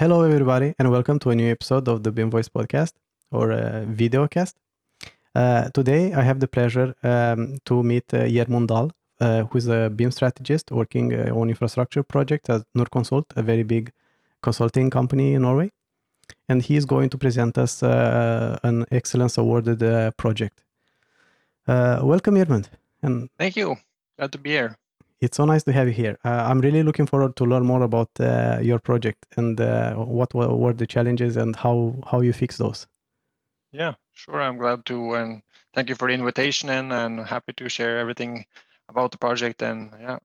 Hello, everybody, and welcome to a new episode of the BIM Voice podcast or uh, video cast. Uh, today, I have the pleasure um, to meet uh, Dahl, uh, who is a BIM strategist working uh, on infrastructure projects at Norconsult, a very big consulting company in Norway. And he is going to present us uh, an excellence awarded project. Welcome, Gjermund. And Thank you. Glad to be here. It's so nice to have you here. Uh, I'm really looking forward to learn more about uh, your project and uh, what were, were the challenges and how how you fix those. Yeah, sure. I'm glad to, and thank you for the invitation, and and happy to share everything about the project and yeah,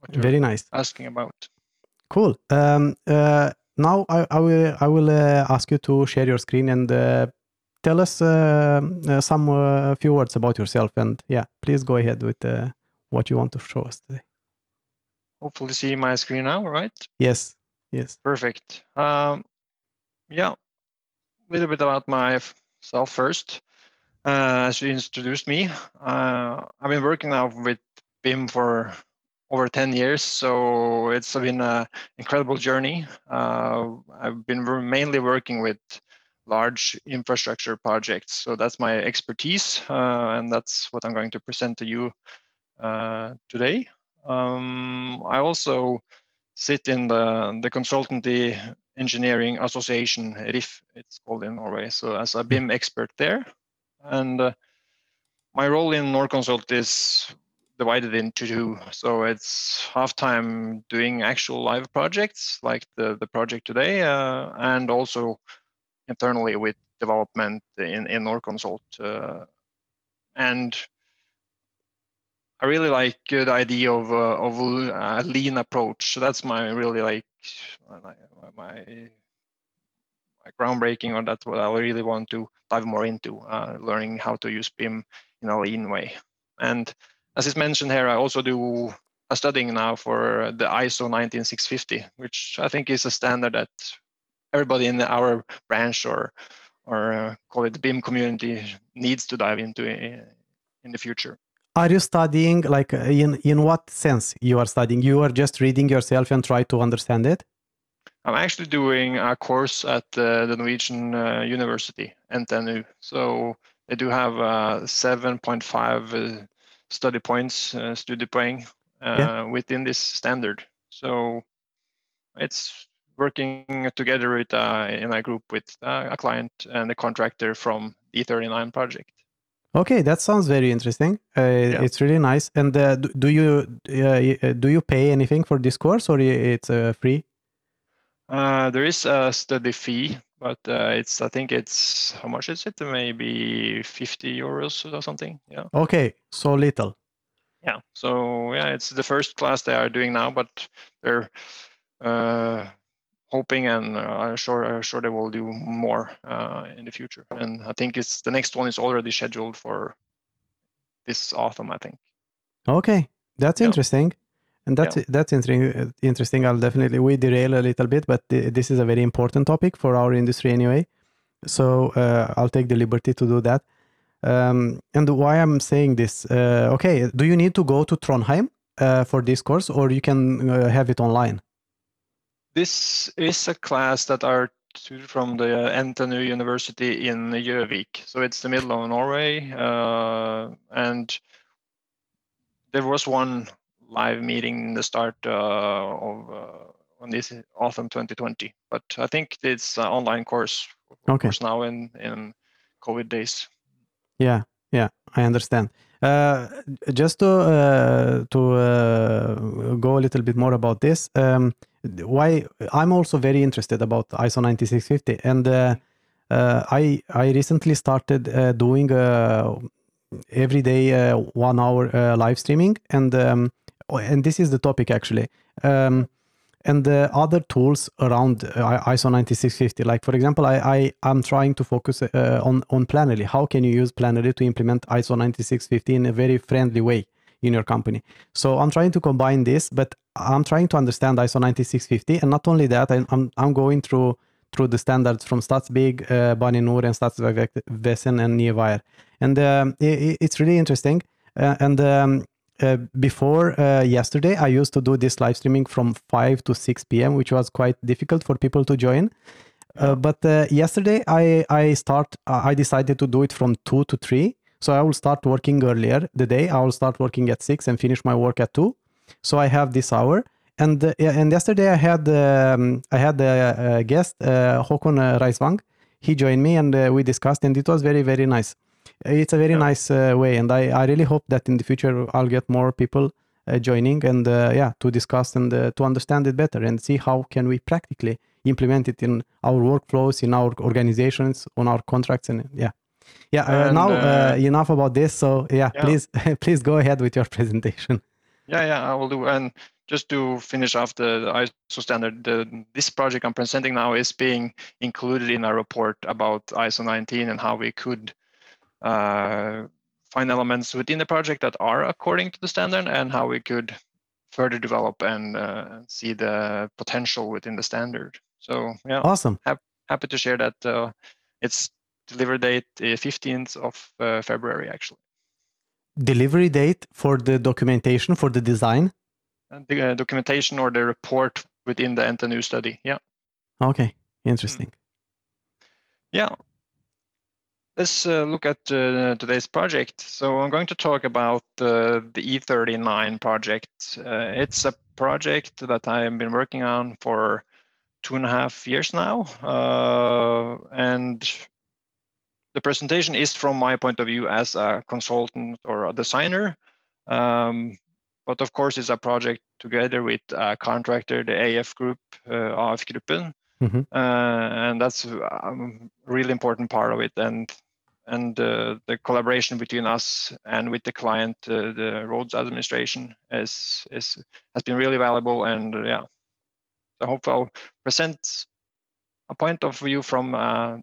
what you're Very nice. asking about. Cool. Um, uh, now I, I will I will uh, ask you to share your screen and uh, tell us some uh, few words about yourself. And yeah, please go ahead with uh, what you want to show us today. Hopefully, see my screen now, right? Yes. Yes. Perfect. Um, yeah, a little bit about myself first. Uh, as you introduced me, uh, I've been working now with BIM for over 10 years, so it's been an incredible journey. Uh, I've been mainly working with large infrastructure projects, so that's my expertise, uh, and that's what I'm going to present to you uh, today. Um, I also sit in the, the consultancy engineering association RIF it's called in Norway so as a BIM expert there. And uh, my role in Norconsult is divided into two. So it's half time doing actual live projects like the the project today uh, and also internally with development in in Norconsult uh, and I really like uh, the idea of uh, of a lean approach. So that's my really like my my, my groundbreaking, or that's what I really want to dive more into, uh, learning how to use BIM in a lean way. And as is mentioned here, I also do a studying now for the ISO 19650, which I think is a standard that everybody in our branch or or uh, call it the BIM community needs to dive into in, in the future. Are you studying like uh, in in what sense you are studying? You are just reading yourself and try to understand it. I'm actually doing a course at uh, the Norwegian uh, University, NTNU. So they do have uh, 7.5 uh, study points, uh, studiepoeng, uh, Yeah. within this standard. So it's working together with uh, in a group with uh, a client and a contractor from the E39 project. Okay, that sounds very interesting. Uh, It's really nice. And uh, do, do you uh, uh, do you pay anything for this course or it's uh, free? Uh, there is a study fee, but uh, it's I think it's how much is it? Maybe 50 euros or something. Yeah. Okay, so little. yeah so yeah it's the first class they are doing now but they're uh, hoping and uh, i'm sure I'm sure they will do more uh, in the future and i think it's the next one is already scheduled for this autumn i think Okay, that's Yeah. interesting. And that's that's interesting. Interesting. I'll definitely we derail a little bit, but th- this is a very important topic for our industry anyway. So uh, I'll take the liberty to do that. Um, and why I'm saying this? Uh, okay, do you need to go to Trondheim uh, for this course, or you can uh, have it online? This is a class that are from the NTNU University in Gjøvik. So it's the middle of Norway. Uh, and there was one live meeting in the start uh, of uh, on this autumn 2020. But I think it's an online course, of Okay. course, now in, in COVID days. Yeah, yeah, I understand. Uh, just to uh, to uh, go a little bit more about this, um, why I'm also very interested about ISO 9650, and uh, uh, I I recently started uh, doing uh, every day uh, one hour uh, live streaming, and um, and this is the topic actually. Um, and the other tools around ISO 9650. Like for example, I, I I'm trying to focus on on Plannerly. How can you use Plannerly to implement ISO 9650 in a very friendly way in your company? So I'm trying to combine this, but I'm trying to understand ISO 9650, and not only that, I'm I'm, I'm going through through the standards from Statsbygg, uh, Bane NOR, and Statsvegvesen and Nye Veier, and um, i i- it's really interesting. Uh, and um, uh, before uh, yesterday, I used to do this live streaming from 5 to 6 p.m., which was quite difficult for people to join. Uh, but uh, yesterday, I I start uh, I decided to do it from 2 to 3. So I will start working earlier the day. I will start working at 6 and finish my work at 2. So I have this hour. And uh, and yesterday I had um, I had a, a guest uh, Håkon uh, Reisvang. He joined me and uh, we discussed, and it was very very nice. It's a very Yeah. nice uh, way, and I, I really hope that in the future I'll get more people uh, joining and uh, yeah to discuss and uh, to understand it better and see how can we practically implement it in our workflows, in our organizations, on our contracts, and yeah, yeah. Uh, And, now enough about this. So yeah, Yeah. please please go ahead with your presentation. Yeah, yeah, I will do. And just to finish off the ISO standard, the, this project I'm presenting now is being included in a report about ISO 19 and how we could uh, find elements within the project that are according to the standard and how we could further develop and uh, see the potential within the standard. So yeah, Awesome. happy to share that uh, its delivery date uh, 15th of uh, February actually. Delivery date for the documentation for the design. The uh, documentation or the report within the NTNU study. Yeah. Okay, interesting. Yeah. Let's uh, look at uh, today's project. So I'm going to talk about uh, the E39 project. Uh, it's a project that I've been working on for two and a half years now. Uh, and the presentation is from my point of view as a consultant or a designer. Um, but of course, it's a project together with a contractor, the AF group, uh, AF Gruppen Mhm. uh, and that's um, a really important part of it and and uh, the collaboration between us and with the client uh, the roads administration is is has been really valuable and uh, yeah i hope i'll present a point of view from uh,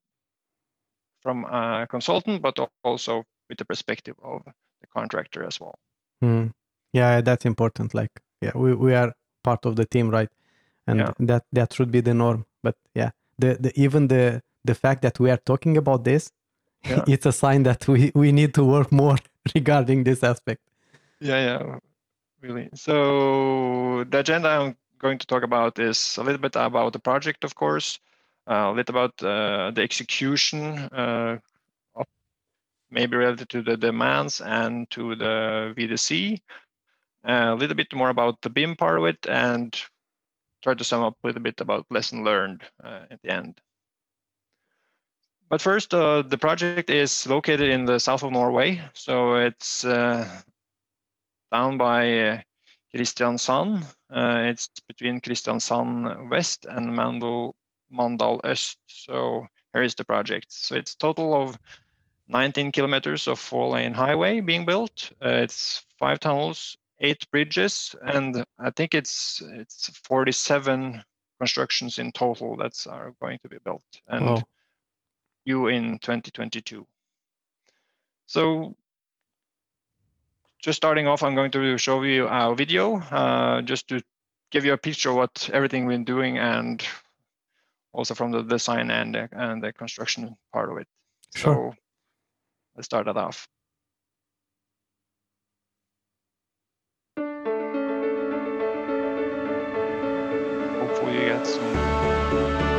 from a consultant but also with the perspective of the contractor as well Mm. Yeah, that's important. Like, yeah, we, we are part of the team, right? And Yeah. that that should be the norm. But yeah, the, the even the the fact that we are talking about this, Yeah. it's a sign that we we need to work more regarding this aspect. Yeah, yeah, really. So the agenda I'm going to talk about is a little bit about the project, of course, a little about uh, the execution, uh, maybe related to the demands and to the VDC, uh, a little bit more about the BIM part of it, and try to sum up a little bit about lesson learned uh, at the end. But first, uh, the project is located in the south of Norway, so it's uh, down by uh, Kristiansand. Uh, it's between Kristiansand West and Mandal, Mandal Øst. So here is the project. So it's total of 19 kilometers of four-lane highway being built. Uh, it's five tunnels, eight bridges, and I think it's it's 47 constructions in total that are going to be built. And Wow. you in 2022. So just starting off, I'm going to show you a video uh, just to give you a picture of what everything we've been doing and also from the design and the, and the construction part of it. Sure. So let's start that off. Hopefully you get some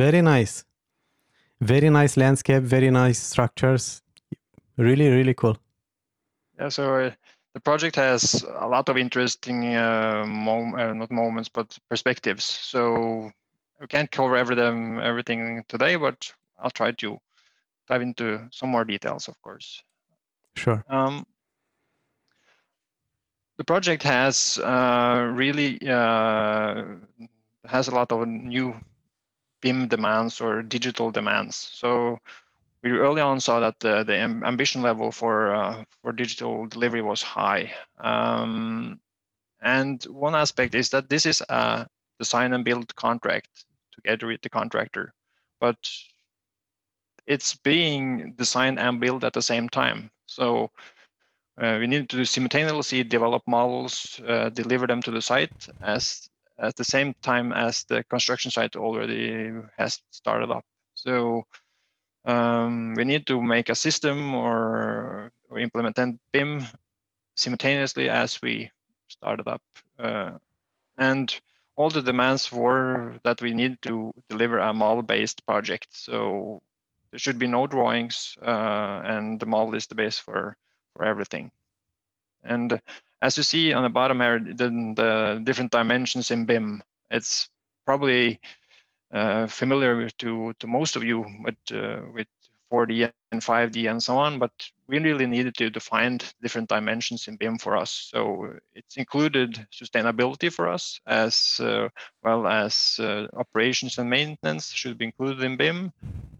Very nice. Very nice landscape, very nice structures. Really, really cool. Yeah, so uh, the project has a lot of interesting uh, mom- uh, not moments but perspectives. So we can't cover every them everything today, but I'll try to dive into some more details, of course. Sure. Um, the project has uh, really uh, has a lot of new BIM demands or digital demands. So we early on saw that the, the ambition level for uh, for digital delivery was high. Um, and one aspect is that this is a design and build contract together with the contractor, but it's being designed and built at the same time. So uh, we need to simultaneously develop models, uh, deliver them to the site as at the same time as the construction site already has started up. So um, we need to make a system or, or implement BIM simultaneously as we started up. Uh, and all the demands were that we need to deliver a model-based project. So there should be no drawings, uh, and the model is the base for, for everything. And as you see on the bottom here, the, the different dimensions in BIM, it's probably uh, familiar to, to most of you with, uh, with 4D and 5D and so on, but we really needed to define different dimensions in BIM for us. So it's included sustainability for us as uh, well as uh, operations and maintenance should be included in BIM,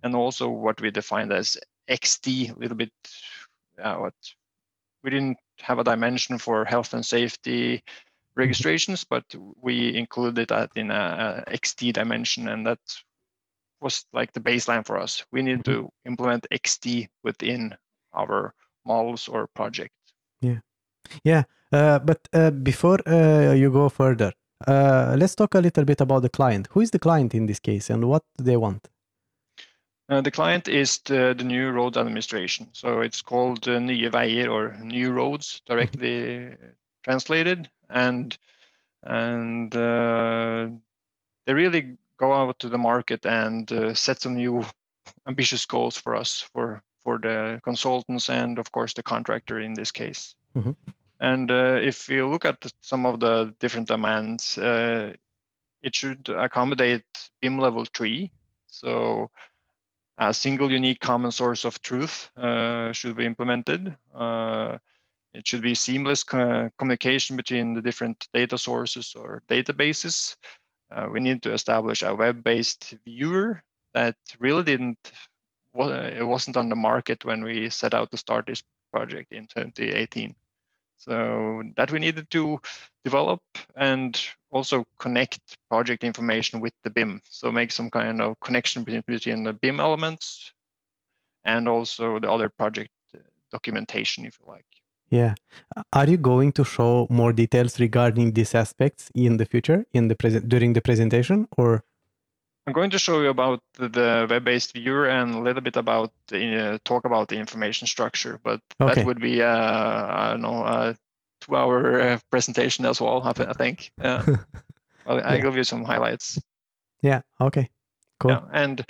and also what we defined as XD, a little bit uh, what we didn't have a dimension for health and safety registrations, but we included that in a, a XD dimension, and that was like the baseline for us. We need to implement XD within our models or project. Yeah, yeah. Uh, but uh, before uh, you go further, uh, let's talk a little bit about the client. Who is the client in this case, and what do they want? Uh, the client is the, the new road administration. So it's called uh, Nye Veier or New Roads directly translated. And and uh, they really go out to the market and uh, set some new ambitious goals for us for for the consultants and of course the contractor in this case. Mhm. And uh, if you look at some of the different demands, uh, it should accommodate BIM level three. So a single unique common source of truth uh, should be implemented. Uh, it should be seamless co- communication between the different data sources or databases. Uh, we need to establish a web-based viewer that really didn't. wa- It wasn't on the market when we set out to start this project in 2018. So that we needed to develop and also connect project information with the BIM. So make some kind of connection between, the BIM elements and also the other project uh, documentation, if you like. Yeah. Are you going to show more details regarding these aspects in the future, in the present during the presentation, or? I'm going to show you about the, web-based viewer and a little bit about the, uh, talk about the information structure, but Okay. that would be uh, I don't know a two-hour uh, presentation as well. I I think. Yeah. I'll, I'll give you some highlights. Yeah. Okay. Cool. Yeah, and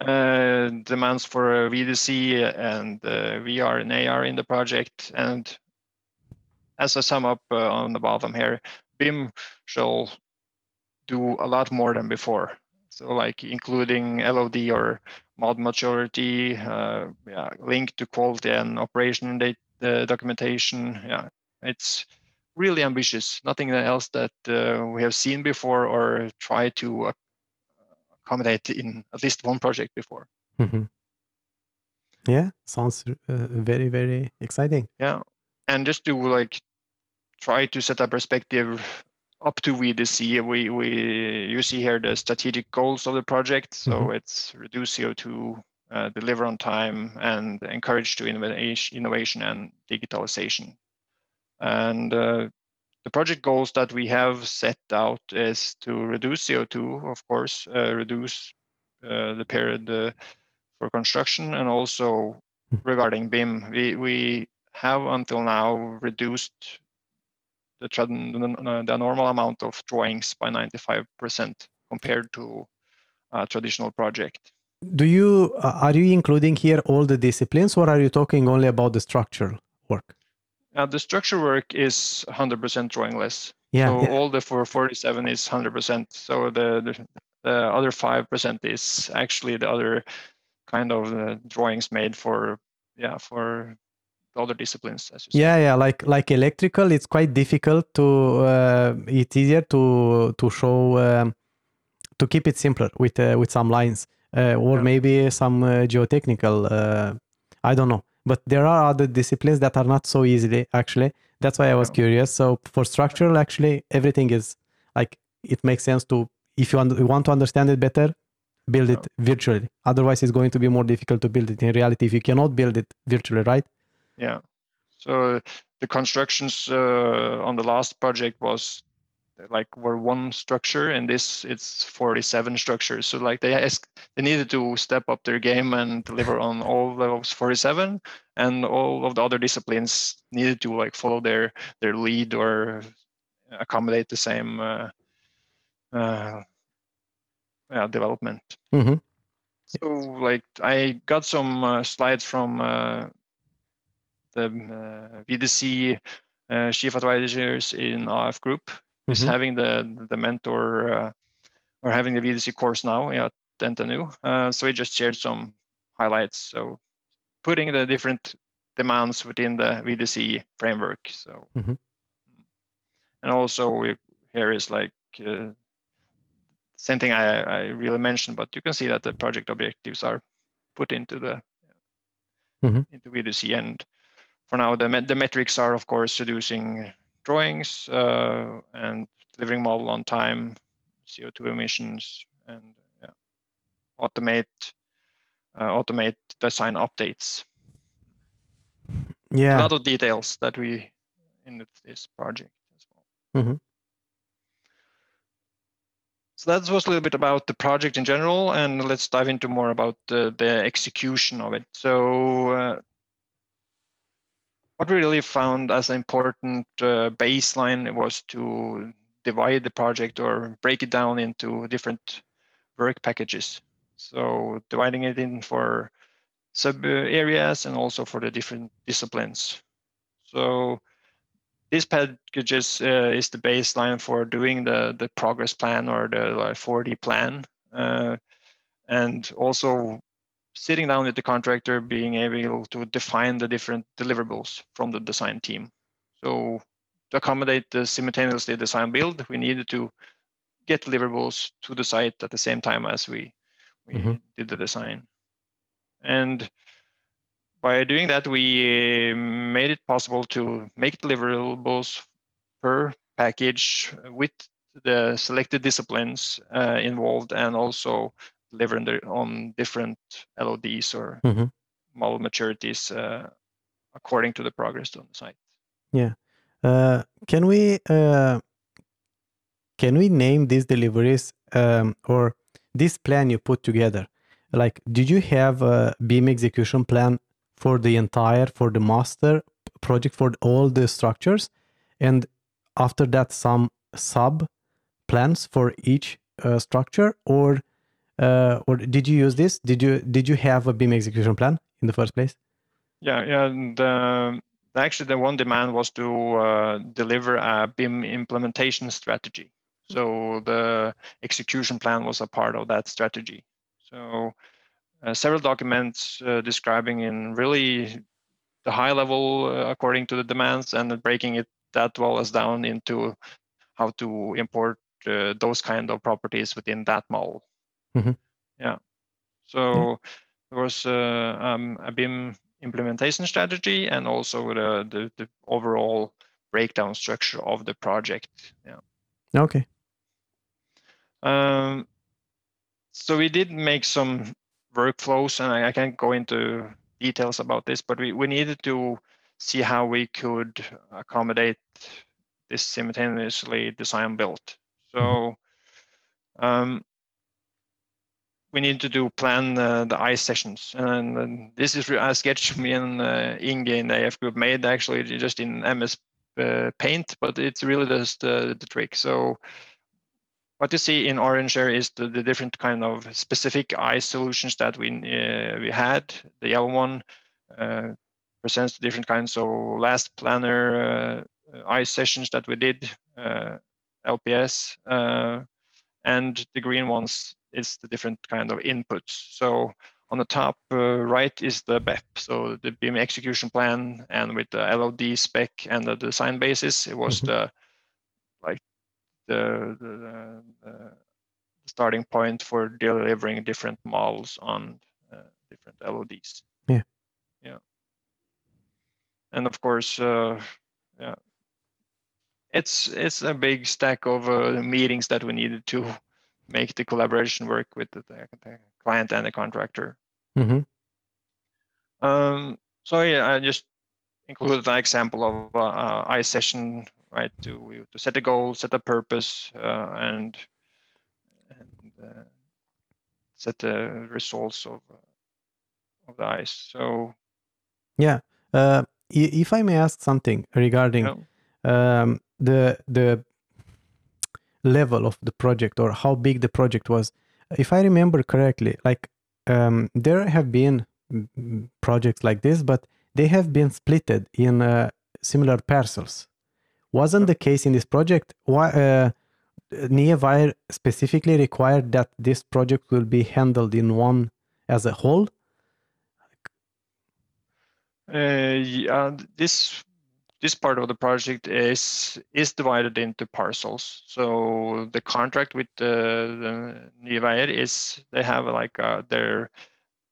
uh, demands for uh, VDC and uh, VR and AR in the project. And as I sum up uh, on the bottom here, BIM shall do a lot more than before. So like including LOD or mod maturity, uh, yeah, link to quality and operation data uh, documentation. Yeah, it's really ambitious. Nothing else that uh, we have seen before or try to accommodate in at least one project before. Mhm. Yeah. Sounds uh, very very exciting. Yeah, and just to like try to set a perspective up to VDC, we we you see here the strategic goals of the project. So Mhm. it's reduce CO2, uh, deliver on time, and encourage to innovation, innovation and digitalization. And uh, the project goals that we have set out is to reduce CO2, of course, uh, reduce uh, the period uh, for construction, and also Mhm. regarding BIM, we we have until now reduced the, the normal amount of drawings by 95% compared to a traditional project. Do you uh, are you including here all the disciplines, or are you talking only about the structural work? Uh, the structure work is 100% drawingless. Yeah, so yeah. all the 447 is 100%. So the, the, the other 5% is actually the other kind of uh, drawings made for, yeah, for other disciplines. As you said. Yeah, yeah, like like electrical, it's quite difficult to. Uh, it's easier to to show um, to keep it simpler with uh, with some lines, uh, or Yeah. maybe some uh, geotechnical. Uh, I don't know, but there are other disciplines that are not so easily. Actually, that's why I was Yeah. curious. So for structural, actually, everything is like it makes sense to if you want to understand it better, build it virtually. Otherwise, it's going to be more difficult to build it in reality if you cannot build it virtually, right? Yeah. So the constructions uh, on the last project was like were one structure, and this it's 47 structures. So like they asked, they needed to step up their game and deliver on all those 47, and all of the other disciplines needed to like follow their their lead or accommodate the same uh, uh, yeah, development. Mm-hmm. So like I got some uh, slides from uh, the uh, VDC uh, chief advisors in AF Group, who's Mhm. having the the mentor uh, or having the VDC course now at NTNU. Uh, so we just shared some highlights. So putting the different demands within the VDC framework. So Mhm. and also we, here is like uh, same thing I, I really mentioned, but you can see that the project objectives are put into the Mhm. into VDC. And for now, the met- the metrics are of course reducing drawings uh, and delivering model on time, CO2 emissions, and yeah, automate uh, automate design updates. Yeah, A lot of details that we in this project as well. Mhm. So that was a little bit about the project in general, and let's dive into more about the, the execution of it. So, uh, what we really found as an important uh, baseline was to divide the project or break it down into different work packages. So, dividing it in for sub areas and also for the different disciplines. So, this packages uh, is the baseline for doing the the progress plan or the like, 4D plan, uh, and also sitting down with the contractor, being able to define the different deliverables from the design team. So to accommodate the simultaneously design build, we needed to get deliverables to the site at the same time as we we Mhm. did the design, and by doing that, we uh, made it possible to make deliverables per package with the selected disciplines uh, involved and also delivering the, on different LODs or Mhm. model maturities uh, according to the progress on the site. Uh, can we uh, can we name these deliveries um, or this plan you put together? Like, did you have a BIM execution plan for the entire for the master project for all the structures, and after that some sub plans for each uh, structure, or uh, or did you use this? Did you did you have a BIM execution plan in the first place? Yeah, yeah. And, um, actually, the one demand was to uh, deliver a BIM implementation strategy. So the execution plan was a part of that strategy. So uh, several documents uh, describing in really the high level uh, according to the demands and breaking it that well as down into how to import uh, those kind of properties within that model. Mhm. Yeah. So there was uh, um, a BIM implementation strategy and also the, the, the overall breakdown structure of the project. Yeah. Okay. Um, so we did make some workflows, and I, I can't go into details about this, but we, we needed to see how we could accommodate this simultaneously design build. So um, we need to do plan uh, the ice sessions, and, this is a sketch me and uh, Inge in the AF group made actually just in MS uh, Paint, but it's really just uh, the trick. So what you see in orange here is the, the different kind of specific ice solutions that we uh, we had. The yellow one uh, presents the different kinds. So last planner uh, ice sessions that we did, uh, LPS, uh, and the green ones is the different kind of inputs. So on the top uh, right is the BEP, so the BIM execution plan, and with the LOD spec and the design basis, it was mm -hmm. the like the, the, the, starting point for delivering different models on uh, different LODs. Yeah. Yeah. And of course, uh, yeah, it's it's a big stack of uh, meetings that we needed to make the collaboration work with the, the client and the contractor. Mm-hmm. Um, so yeah, I just included an example of uh, I session right? To to set a goal, set a purpose, uh, and and uh, set the results of uh, of the ice. So yeah, uh, if I may ask something regarding um, the the level of the project or how big the project was, if I remember correctly, like um, there have been projects like this, but they have been splitted in uh, similar parcels wasn't the case in this project. Why uh, specifically required that this project will be handled in one as a whole? Uh, yeah, this this part of the project is is divided into parcels. So the contract with the, the is they have like uh, their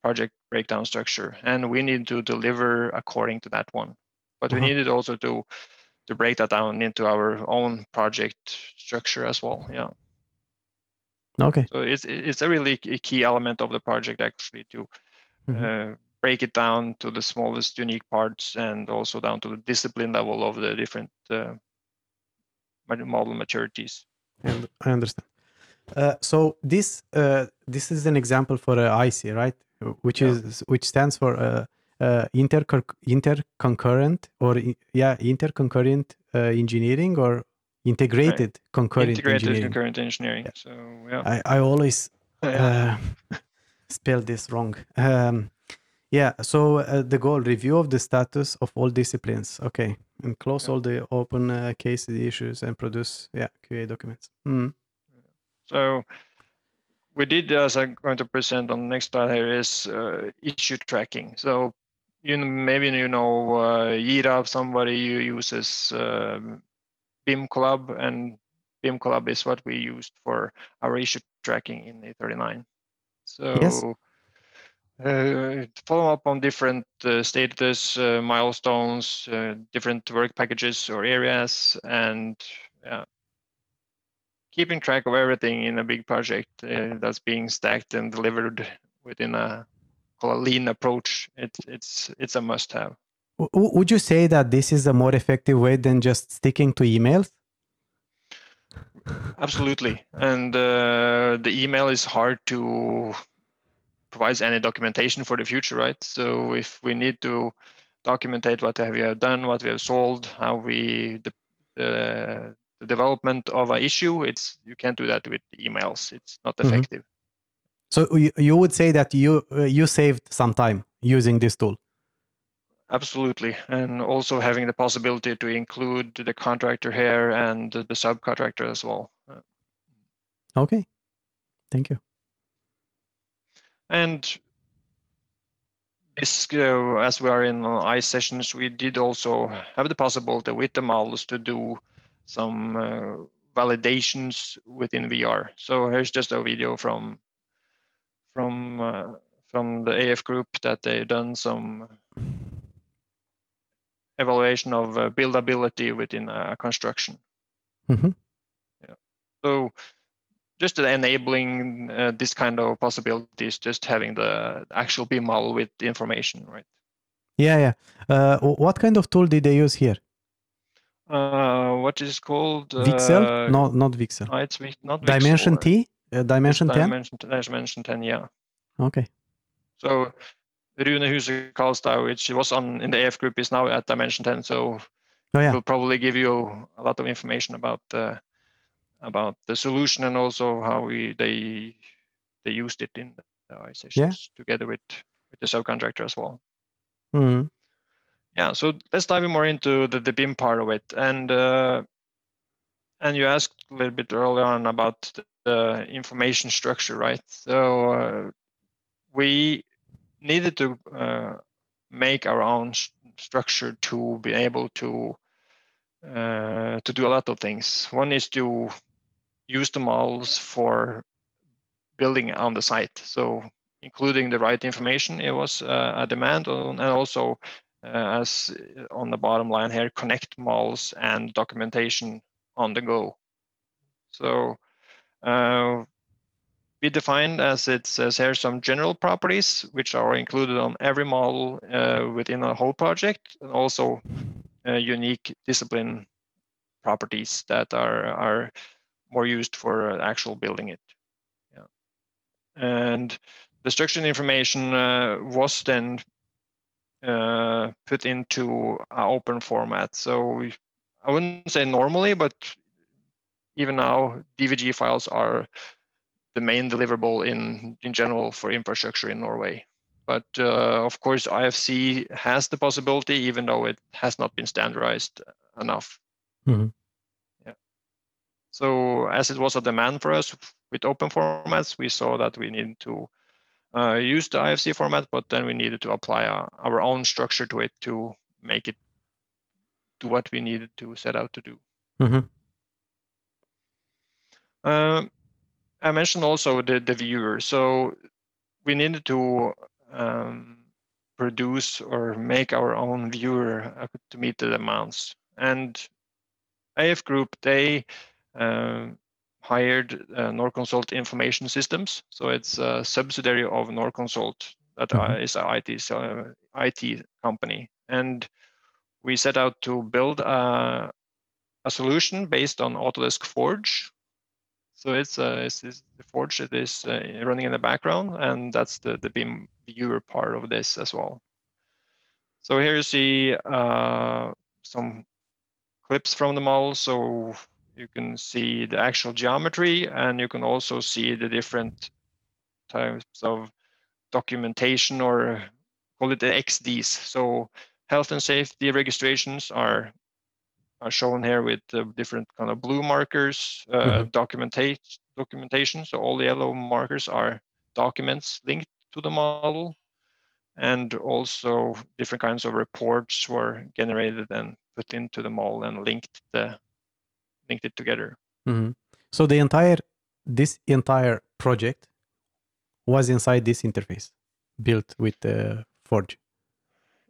project breakdown structure, and we need to deliver according to that one. But -huh. we uh-huh. needed also to to break that down into our own project structure as well. Yeah. Okay. So it's it's a really key element of the project actually to mm-hmm. uh, break it down to the smallest unique parts and also down to the discipline level of the different uh, model maturities. And I understand. Uh, so this uh, this is an example for uh, IC, right? Which yeah. is which stands for uh, uh, inter interconcurrent or yeah interconcurrent uh, engineering or integrated right. concurrent integrated engineering. concurrent engineering. Yeah. So yeah, I I always uh, spell this wrong. Um, yeah, so uh, the goal review of the status of all disciplines. Okay, and close yeah. all the open uh, case issues and produce yeah QA documents. Mm. So we did, as I'm going to present on the next slide here, is uh, issue tracking. So you know, maybe you know uh, Jira, somebody uses uh, BIMcollab, and BIMcollab is what we used for our issue tracking in E39. So yes. Uh, follow up on different uh, status, uh, milestones, uh, different work packages or areas, and keeping track of everything in a big project uh, that's being stacked and delivered within a a lean approach, it's it's it's a must-have. Would you say that this is a more effective way than just sticking to emails? Absolutely, and uh, the email is hard to provide any documentation for the future, right? So if we need to documentate what we have done, what we have solved, how we the, uh, the development of an issue, it's you can't do that with emails. It's not mm-hmm. effective. Mm -hmm. So you would say that you uh, you saved some time using this tool. Absolutely, and also having the possibility to include the contractor here and the subcontractor as well. Okay, thank you. And this, uh, as we are in ICE sessions, we did also have the possibility with the models to do some uh, validations within VR. So here's just a video from from uh, from the AF group that they've done some evaluation of uh, buildability within a construction. Mm-hmm. Yeah. So just enabling uh, this kind of possibilities, just having the actual BIM model with the information, right? Yeah, yeah. Uh, what kind of tool did they use here? Uh, what is called? Vixel? no, not Vixel. No, it's not Vixel. Dimension T? Uh, dimension 10? Dimension, dimension 10, yeah. Okay. So Rune Huse Karlstad, which was on in the AF group, is now at dimension 10. So oh, yeah. will probably give you a lot of information about uh, about the solution and also how we they they used it in the organizations together with with the subcontractor as well. hmm Yeah, so let's dive more into the, the BIM part of it. And uh, and you asked a little bit earlier on about the, the information structure, right? So uh, we needed to uh, make our own s- structure to be able to uh, to do a lot of things. One is to use the models for building on the site. So including the right information, it was uh, a demand, on, and also uh, as on the bottom line here, connect models and documentation on the go. So uh, we defined as it says here some general properties which are included on every model uh, within a whole project, and also uh, unique discipline properties that are are more used for uh, actual building it. Yeah, and the structured information uh, was then uh, put into an open format. So I wouldn't say normally, but even now DVG files are the main deliverable in in general for infrastructure in Norway. But uh, of course, IFC has the possibility, even though it has not been standardized enough. Mhm. So as it was a demand for us with open formats, we saw that we needed to uh, use the IFC format, but then we needed to apply our, our own structure to it to make it do what we needed to set out to do. Mhm. Um, I mentioned also the, the viewer. So we needed to um, produce or make our own viewer uh, to meet the demands. And AF Group, they hired uh, Norconsult Information Systems. So it's a subsidiary of Norconsult that uh, Mhm. is an IT, uh, IT company. And we set out to build a, a solution based on Autodesk Forge. So it's, uh, it's, it's the Forge that is uh, running in the background, and that's the, the BIM viewer part of this as well. So here you see uh, some clips from the model. So you can see the actual geometry, and you can also see the different types of documentation or call it the XDs. So health and safety registrations are are shown here with the different kind of blue markers, uh, Mhm. documentation, documentation. So all the yellow markers are documents linked to the model, and also different kinds of reports were generated and put into the model and linked the linked it together. Mhm. So the entire this entire project was inside this interface built with uh, Forge.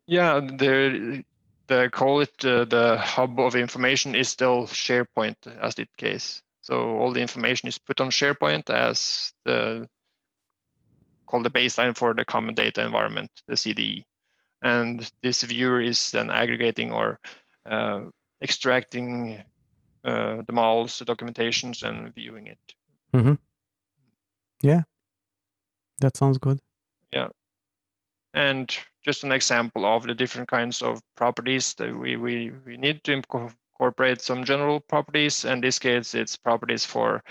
Yeah, the the call it uh, the hub of information is still SharePoint as the case. So all the information is put on SharePoint as the called the baseline for the common data environment, the CDE. And this viewer is then aggregating or uh, extracting uh, the models, the documentations, and viewing it. Mhm. Yeah, that sounds good. Yeah, and just an example of the different kinds of properties that we we, we need to incorporate some general properties. In this case, it's properties for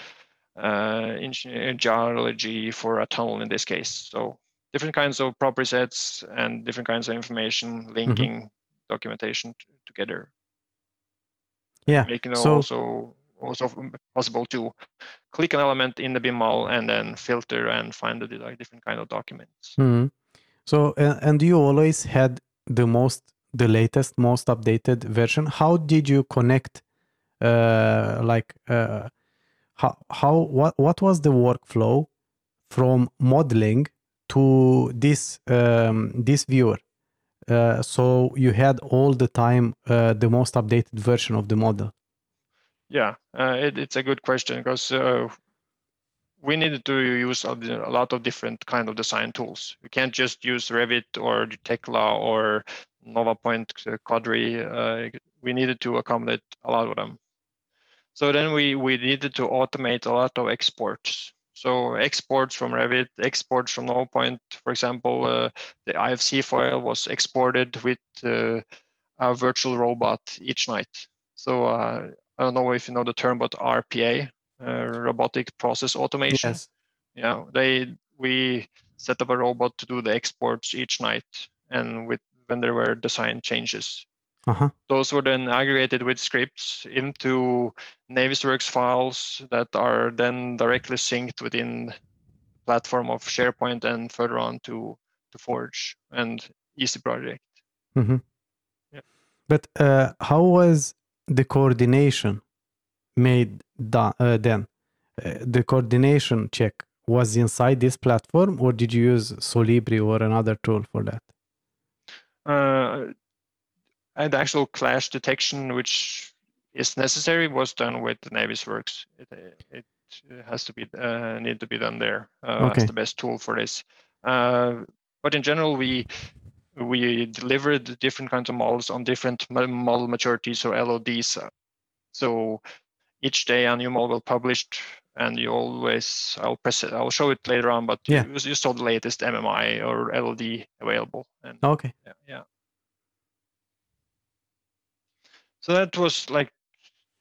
uh, engineering geology for a tunnel in this case. So different kinds of property sets and different kinds of information linking documentation t- together, Yeah. making it So- also also possible to click an element in the BIM model and then filter and find the like different kind of documents. Mhm. So uh, and you always had the most the latest most updated version. How did you connect uh like uh how how what what was the workflow from modeling to this um this viewer? Uh, so you had all the time uh, the most updated version of the model. Yeah, uh, it, it's a good question because uh, we needed to use a, lot of different kind of design tools. We can't just use Revit or Tekla or NovaPoint, uh, Quadri. Uh, we needed to accommodate a lot of them. So then we we needed to automate a lot of exports. So exports from Revit, exports from NovaPoint, for example, uh, the IFC file was exported with uh, a virtual robot each night. So uh, I don't know if you know the term, but RPA, uh, robotic process automation. Yes. Yeah, they we set up a robot to do the exports each night, and with when there were design changes, Uh-huh. those were then aggregated with scripts into Navisworks files that are then directly synced within platform of SharePoint and further on to to Forge and Easy Project. hmm Yeah. But uh, how was the coordination made da- uh, then? Uh, the coordination check was inside this platform, or did you use Solibri or another tool for that? And the actual clash detection, which is necessary, was done with Navisworks. It, it has to be uh, need to be done there uh, Okay. as the best tool for this. Uh, but in general, we we delivered different kinds of models on different model maturities or LODs. So each day a new model published, and you always I'll press it. I'll show it later on, but Yeah. you, you saw the latest MMI or LOD available, and Okay. yeah, yeah. So that was like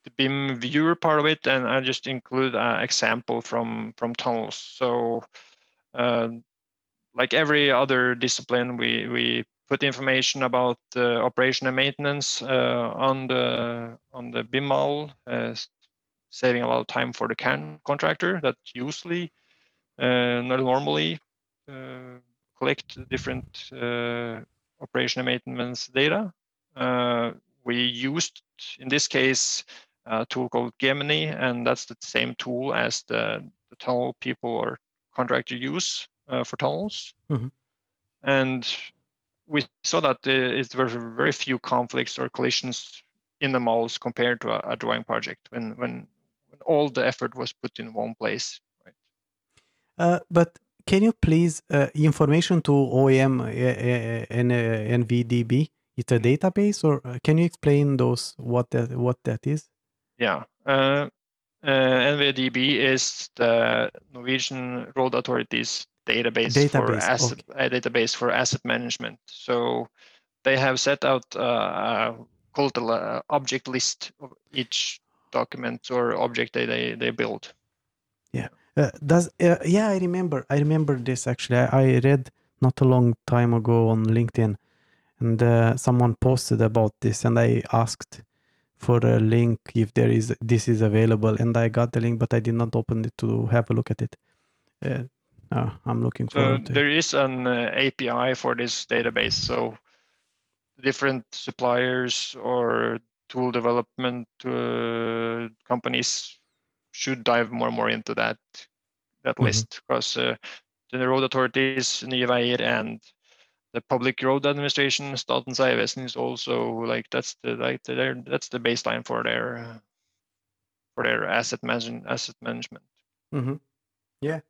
the BIM viewer part of it, and I just include an example from from tunnels. So, uh, like every other discipline, we we put information about the operation and maintenance uh, on the on the BIM model, uh, saving a lot of time for the CAN contractor that usually uh, not normally uh, collect different uh, operation and maintenance data. We used, in this case, a tool called Gemini, and that's the same tool as the, the tunnel people or contractor use uh, for tunnels. Mhm. And we saw that uh, it were very few conflicts or collisions in the models compared to a, a drawing project when, when when all the effort was put in one place. Right. Uh, but can you please uh, information to OEM and NVDB? It's a database, or uh, can you explain those what that what that is? Yeah. Uh, uh, NVDB is the Norwegian Road Authorities database, for Database, asset a database for asset management. So they have set out uh, a called the uh, object list of each document or object they they, they build. Uh, does uh, yeah, I remember. I remember this actually. I, I read not a long time ago on LinkedIn, and uh, someone posted about this, and I asked for a link if there is this is available, and I got the link, but I did not open it to have a look at it. Uh, uh, I'm looking So forward to there is an uh, API for this database. So different suppliers or tool development uh, companies should dive more and more into that that Mhm. list because uh, the road authorities, Nye Veier, and the public road administration, Statens vegvesen, is also like that's the like the, their, that's the baseline for their uh, for their asset management asset management. hmm Yeah.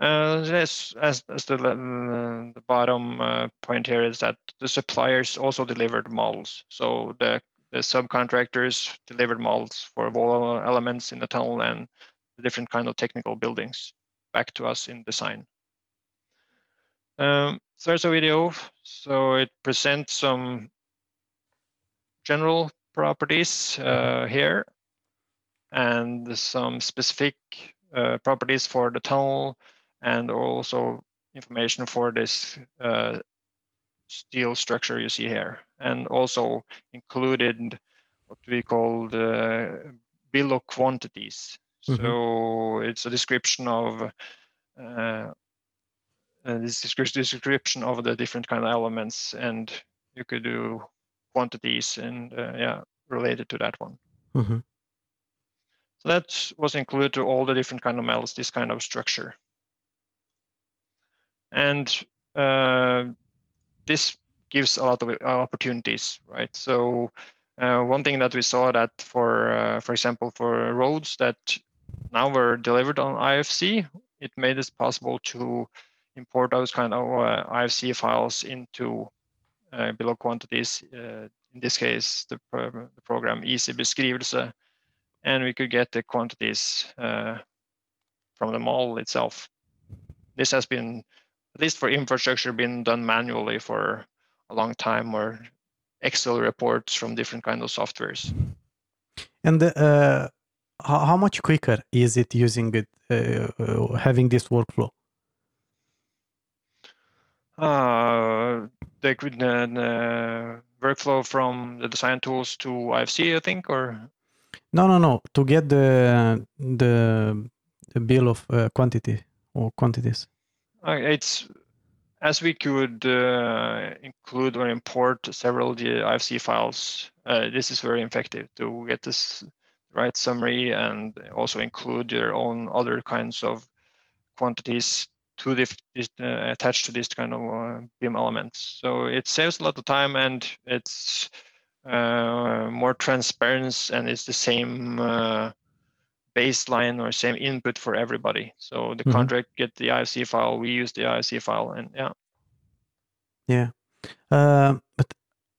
Uh, yes, as, as the, uh, the bottom uh, point here is that the suppliers also delivered models. So the, the subcontractors delivered models for all elements in the tunnel and the different kind of technical buildings back to us in design. Um, there's a video. So it presents some general properties uh, here and some specific uh, properties for the tunnel and also information for this uh, steel structure you see here, and also included what we call the bill of quantities. Mhm. So it's a description of uh, this descri- description of the different kind of elements, and you could do quantities and uh, yeah related to that one. hmm So that was included to all the different kind of metals, this kind of structure. And uh, this gives a lot of uh, opportunities, right? So uh, one thing that we saw that for, uh, for example, for roads that now were delivered on IFC, it made it possible to import those kind of uh, IFC files into uh, bill of quantities. Uh, in this case, the, pro- the program ISY Beskrivelse, and we could get the quantities uh, from the model itself. This has been, at least for infrastructure, been done manually for a long time, or Excel reports from different kind of softwares. And uh, how, much quicker is it using it, uh, having this workflow? Uh, the, the workflow from the design tools to IFC, I think, or no, no, no. To get the the, the bill of uh, quantity or quantities. Uh, it's as we could uh, include or import several IFC files. Uh, this is very effective to get this right summary and also include your own other kinds of quantities to this, uh, attached to this kind of uh, BIM elements. So it saves a lot of time and it's uh, more transparent and it's the same uh, baseline or same input for everybody. So the mm-hmm. contract get the IFC file, we use the IFC file, and yeah. Yeah, uh, but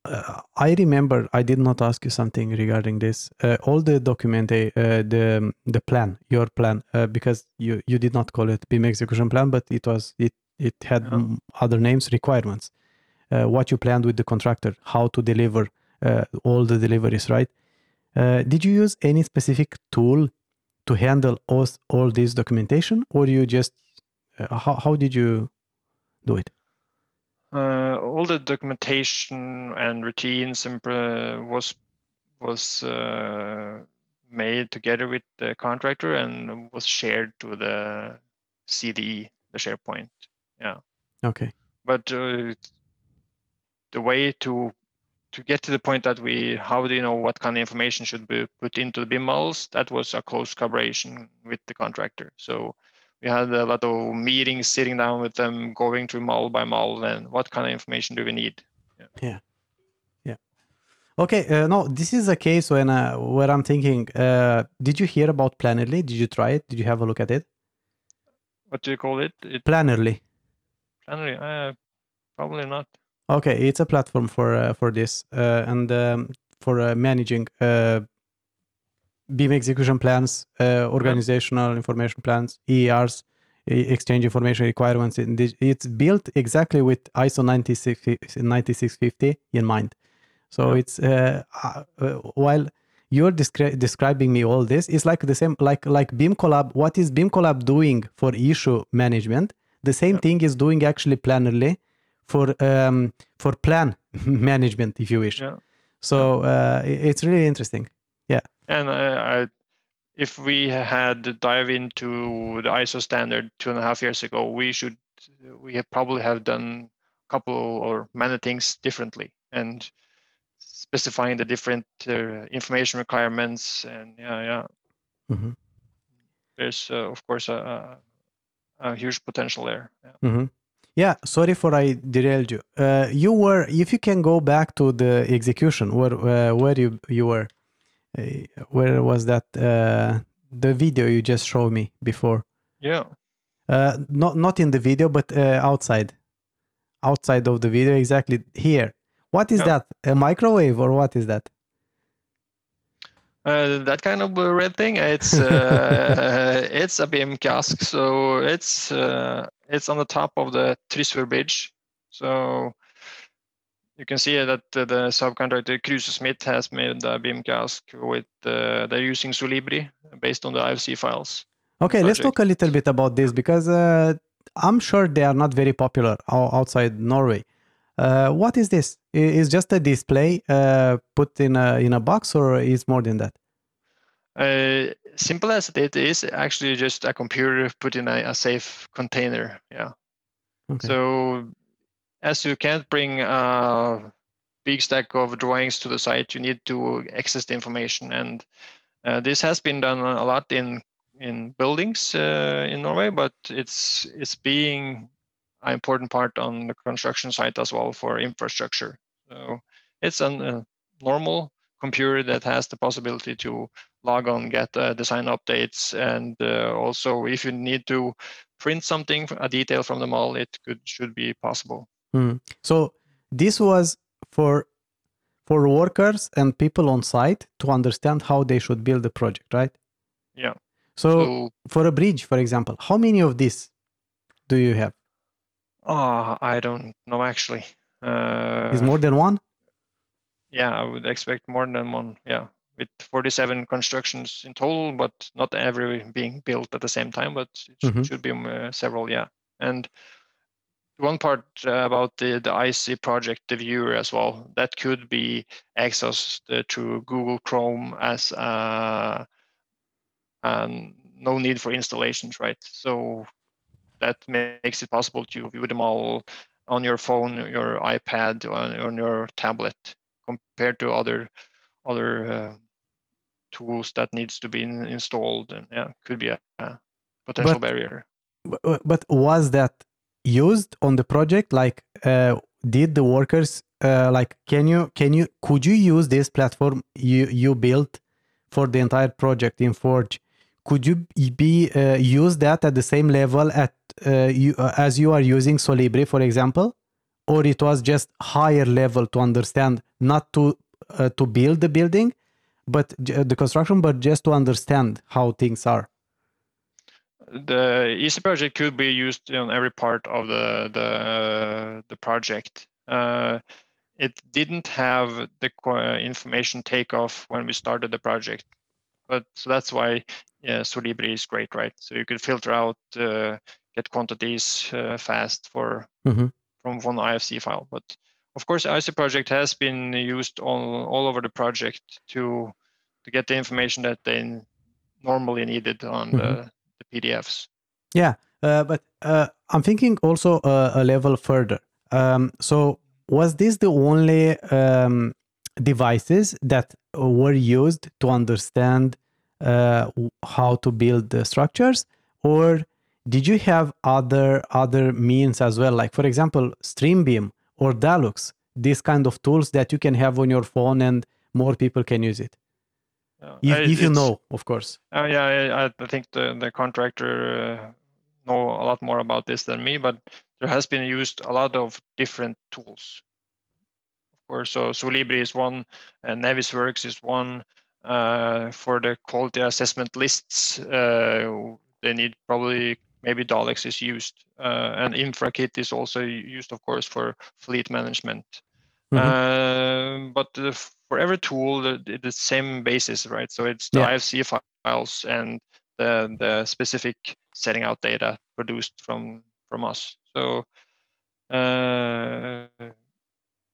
uh, I remember I did not ask you something regarding this. Uh, all the document, uh, the the plan, your plan, uh, because you you did not call it BIM execution plan, but it was it it had uh-huh. other names, requirements. Uh, what you planned with the contractor, how to deliver all the deliveries, right? did you use any specific tool to handle all, all this documentation, or you just how how did you do it? Uh, all the documentation and routines and, was was uh, made together with the contractor and was shared to the CDE, the SharePoint. Yeah. Okay. But uh, the way to to get to the point that we how do you know what kind of information should be put into the BIM models, that was a close collaboration with the contractor. So we had a lot of meetings sitting down with them going through model by model and what kind of information do we need? Yeah. Yeah, yeah. okay uh, no this is a case when uh, where i'm thinking uh, did you hear about plannerly did you try it? Did you have a look at it? What do you call it, it plannerly plannerly uh, probably not. Okay it's a platform for uh, for this uh, and um, for managing BIM execution plans, uh, organizational yeah. information plans, EARs, exchange information requirements. It's built exactly with ISO 9650 in mind. So yeah. it's uh, uh, while you're descri- describing me all this, it's like the same like like BIMcollab. What is BIMcollab doing for issue management? The same yeah. thing is doing actually Plannerly for um, for plan management, if you wish. So uh, it's really interesting. And uh, I, if we had dive into the ISO standard two and a half years ago, we should we have probably have done a couple or many things differently and specifying the different uh, information requirements and yeah yeah mm-hmm. there's uh, of course a, a, huge potential there yeah. Mm-hmm. yeah sorry for i derailed you uh, you were if you can go back to the execution where uh, where you you were where was that? Uh, the video you just showed me before. Yeah. Uh, not not in the video but uh, outside. Outside of the video exactly here. What is yeah. that? A microwave or what is that? Uh, that kind of red thing it's uh, it's a BIM kiosk so it's uh, it's on the top of the Tysfjord bridge. So you can see that the, subcontractor Kruse Smith has made the BIM kiosk with uh, they're using Solibri based on the IFC files. Okay, project. let's talk a little bit about this because uh, I'm sure they are not very popular outside Norway. Uh, what is this? Is just a display uh, put in a in a box, or is more than that? Uh, simple as it is, actually just a computer put in a, a safe container. Yeah. Okay. So as you can't bring a big stack of drawings to the site, you need to access the information. And uh, this has been done a lot in in buildings uh, in Norway, but it's it's being an important part on the construction site as well for infrastructure. So it's a uh, normal computer that has the possibility to log on, get uh, design updates, and uh, also if you need to print something, a detail from the model, it could should be possible. Mm. So this was for for workers and people on site to understand how they should build the project, right? Yeah. So, so for a bridge, for example, how many of these do you have? Oh, I don't know actually. Uh, Is more than one? Yeah, I would expect more than one. Yeah. with 47 constructions in total, but not every being built at the same time, but it sh- Mhm. should be uh, several, yeah. And one part uh, about the, the IC project, the viewer as well, that could be accessed uh, through Google Chrome as uh, um, no need for installations, right? So that makes it possible to view them all on your phone, your iPad, on, on your tablet, compared to other other uh, tools that needs to be in, installed, and yeah, could be a, a potential But- barrier. but, but was that used on the project like uh, did the workers uh, like can you can you could you use this platform you you built for the entire project in forge? Could you be uh, use that at the same level at uh, you uh, as you are using solibri for example? Or it was just higher level to understand not to uh, to build the building but the construction but just to understand how things are the easy project could be used on every part of the the the project. Uh, it didn't have the qu- information takeoff when we started the project, but so that's why yeah, Solibri is great, right? So you could filter out, uh, get quantities uh, fast for Mhm. from one IFC file. But of course, IC project has been used all all over the project to to get the information that they normally needed on the, the PDFs. Yeah, uh, but uh, I'm thinking also uh, a level further. Um, so, was this the only um, devices that were used to understand uh, how to build the structures, or did you have other other means as well? Like, for example, StreamBIM or Dalux, these kind of tools that you can have on your phone and more people can use it. Uh, If, I- if you know, of course. Uh, yeah, I, I- think the, the contractor uh, know a lot more about this than me, but there has been used a lot of different tools. Of course, so Solibri is one, and Navisworks is one. Uh, for the quality assessment lists, uh, they need probably maybe Dalux is used, uh, and InfraKit is also used, of course, for fleet management. Mhm. Um, but uh, for every tool, the, the- same basis, right? So it's the Yeah. IFC files and the the specific setting out data produced from from us. So uh,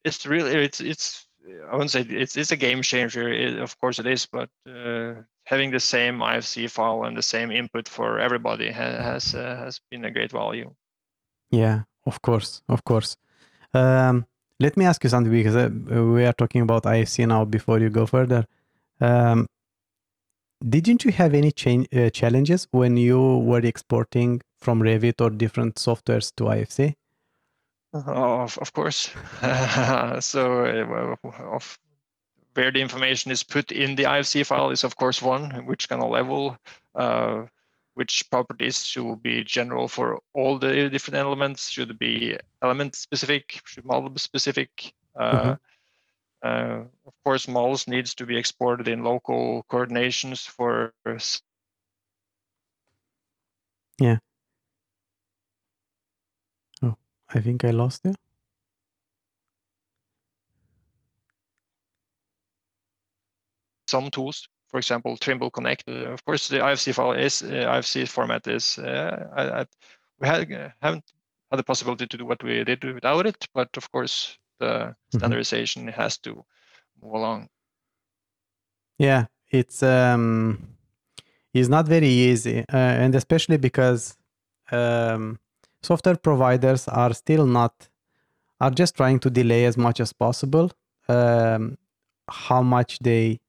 it's really it's it's I wouldn't say it's it's a game changer. It, of course it is, but uh, having the same IFC file and the same input for everybody ha- has uh, has been a great value. Yeah, of course, of course. Um, let me ask you something because uh, we are talking about IFC now. Before you go further, um, didn't you have any uh, challenges when you were exporting from Revit or different softwares to IFC? Oh, Of, of course. so uh, of where the information is put in the IFC file is of course one, which kind of level, uh, which properties should be general for all the different elements, should it be element specific, should model specific. Uh, uh, of course, models needs to be exported in local coordinations for yeah oh i think I lost you. some tools. For example, Trimble Connect. Uh, of course, the IFC file is uh, IFC format is. Uh, I, I, we had, haven't had the possibility to do what we did without it, but of course, the standardization has to move along. Yeah, it's um, it's not very easy, uh, and especially because um, software providers are still not are just trying to delay as much as possible um, how much they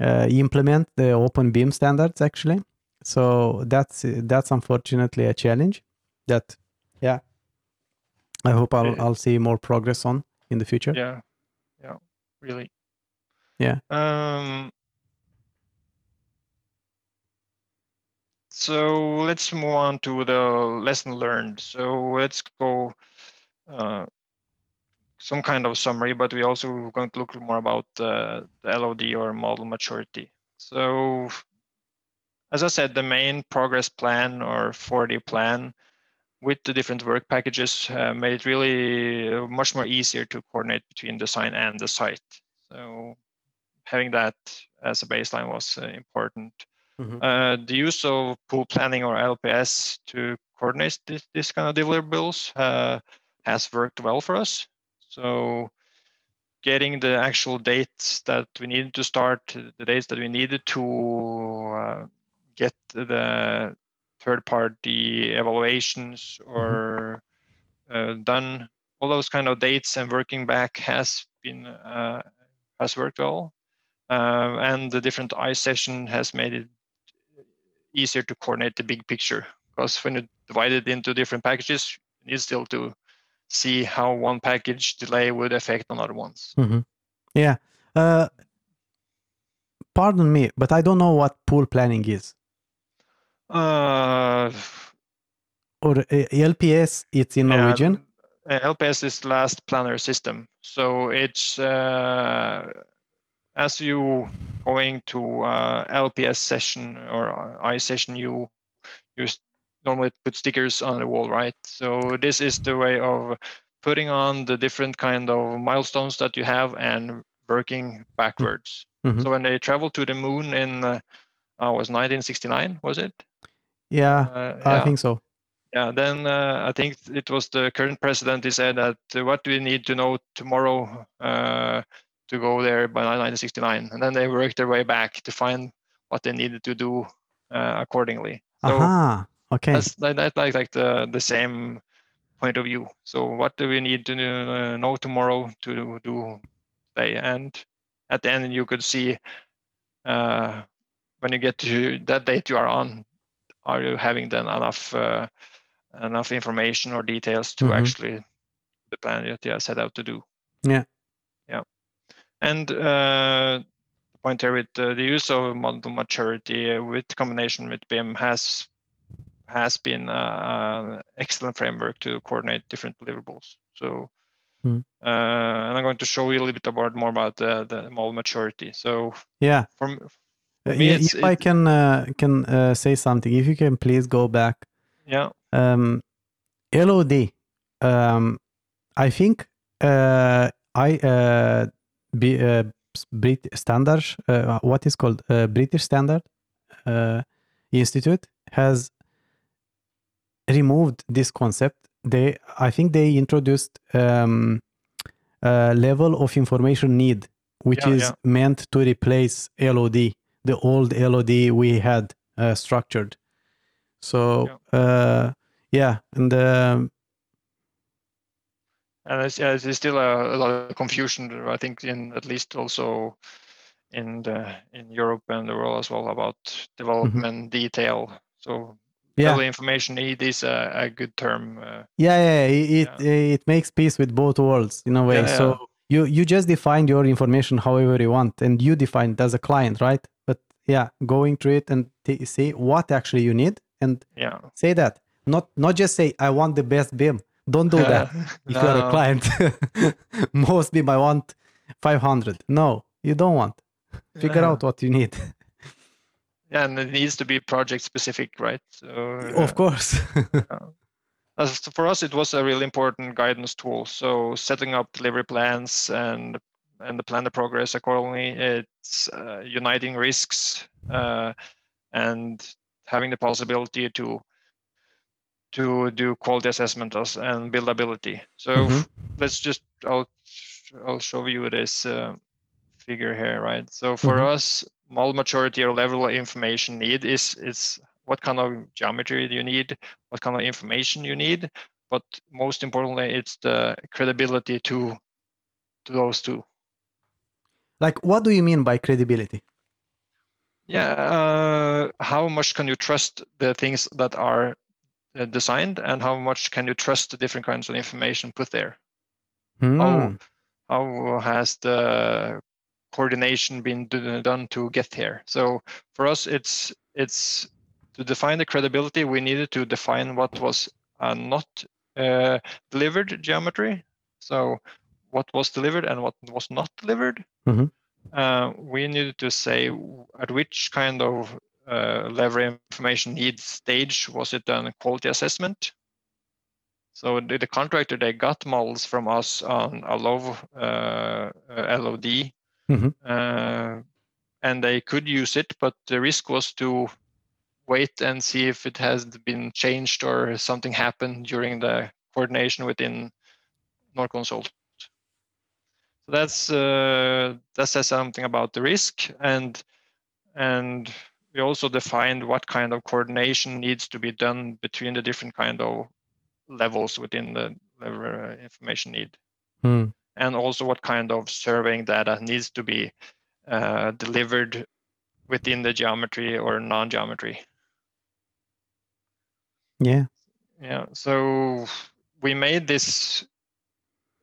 uh, implement the open BIM standards actually so that's that's unfortunately a challenge that yeah i hope i'll, I'll see more progress on in the future Yeah, yeah, really. Yeah. Um. So let's move on to the lesson learned. So let's go uh, some kind of summary, but we also going to look more about uh, the LOD or model maturity. So as I said, the main progress plan or 4D plan with the different work packages uh, made it really uh, much more easier to coordinate between design and the site. So having that as a baseline was uh, important. Mhm. Uh, the use of pull planning or LPS to coordinate this, this kind of deliverables uh, has worked well for us. So getting the actual dates that we needed to start, the dates that we needed to uh, get the third party evaluations or uh, done, all those kind of dates and working back has been uh, has worked well. Uh, and the different I session has made it easier to coordinate the big picture because when you divide it into different packages, you need still to see how one package delay would affect another ones. Yeah. Uh, pardon me, but I don't know what pull planning is. Uh, Or uh, LPS, it's in Norwegian. uh, LPS is last planner system. So it's uh, as you going to uh, LPS session or I session, you you normally put stickers on the wall, right? So this is the way of putting on the different kind of milestones that you have and working backwards. Mhm. So when they traveled to the moon in uh, uh, was 1969, was it? Yeah, Uh, I think so. Yeah, then uh, I think it was the current president. He said that uh, what do we need to know tomorrow uh, to go there by 1969, and then they worked their way back to find what they needed to do uh, accordingly. So Aha. Okay. that's that, that like like the the same point of view. So what do we need to uh, know tomorrow to do today? And at the end, you could see uh, when you get to that date you are on, are you having then enough uh, enough information or details to Mhm. actually the plan that you are set out to do? Yeah. Yeah. And uh, the point here with uh, the use of model maturity with combination with BIM has has been uh, an excellent framework to coordinate different deliverables. So, Hmm. uh, and I'm going to show you a little bit about more about the, the model maturity. So, Yeah. for, m- Uh, me, if I can uh, can uh, say something, if you can please go back. yeah, Um, LOD. Um, I think uh, I uh, be, uh, Brit standard. Uh, what is called uh, British Standard uh, Institute has removed this concept. They, I think, they introduced um, a level of information need, which Yeah, is yeah. meant to replace LOD, the old LOD we had uh, structured. So, uh, yeah, and um, and yeah, there's still a, a lot of confusion. I think in at least also in the in Europe and the world as well about development detail. So Mm-hmm. Yeah, early information need is a, a good term. Uh, yeah, yeah, it it, it makes peace with both worlds in a way. Yeah, so yeah. you you just define your information however you want, and you define it as a client, right? But yeah, going through it and t- say what actually you need, and yeah. say that. Not not just say I want the best BIM. Don't do that. if you're a client, most BIM I want 500. No, you don't want. Figure Yeah. out what you need. Yeah, and it needs to be project specific, right? So of course. As for us, it was a really important guidance tool. So setting up delivery plans and and the plan the progress accordingly. It's uh, uniting risks uh, and having the possibility to to do quality assessment and buildability. So Mhm. let's just I'll I'll show you this uh, figure here, right? So for Mhm. us, model maturity or level of information need is is what kind of geometry do you need, what kind of information you need, but most importantly, it's the credibility to to those two. like, what do you mean by credibility? Yeah, uh, how much can you trust the things that are uh, designed, and how much can you trust the different kinds of information put there? Hmm. How how has the coordination been do- done to get here? So for us, it's it's to define the credibility. We needed to define what was uh, not uh, delivered geometry. So what was delivered and what was not delivered. Mhm. Uh, we needed to say at which kind of uh, level information need stage was it done quality assessment so the, the contractor they got models from us on a low uh, uh, LOD, Mhm. uh, and they could use it, but the risk was to wait and see if it has been changed or something happened during the coordination within Norconsult. So that's uh, that says something about the risk, and and we also defined what kind of coordination needs to be done between the different kind of levels within the uh, information need, Hmm. And also what kind of surveying data needs to be uh, delivered within the geometry or non-geometry. Yeah. Yeah. So we made this.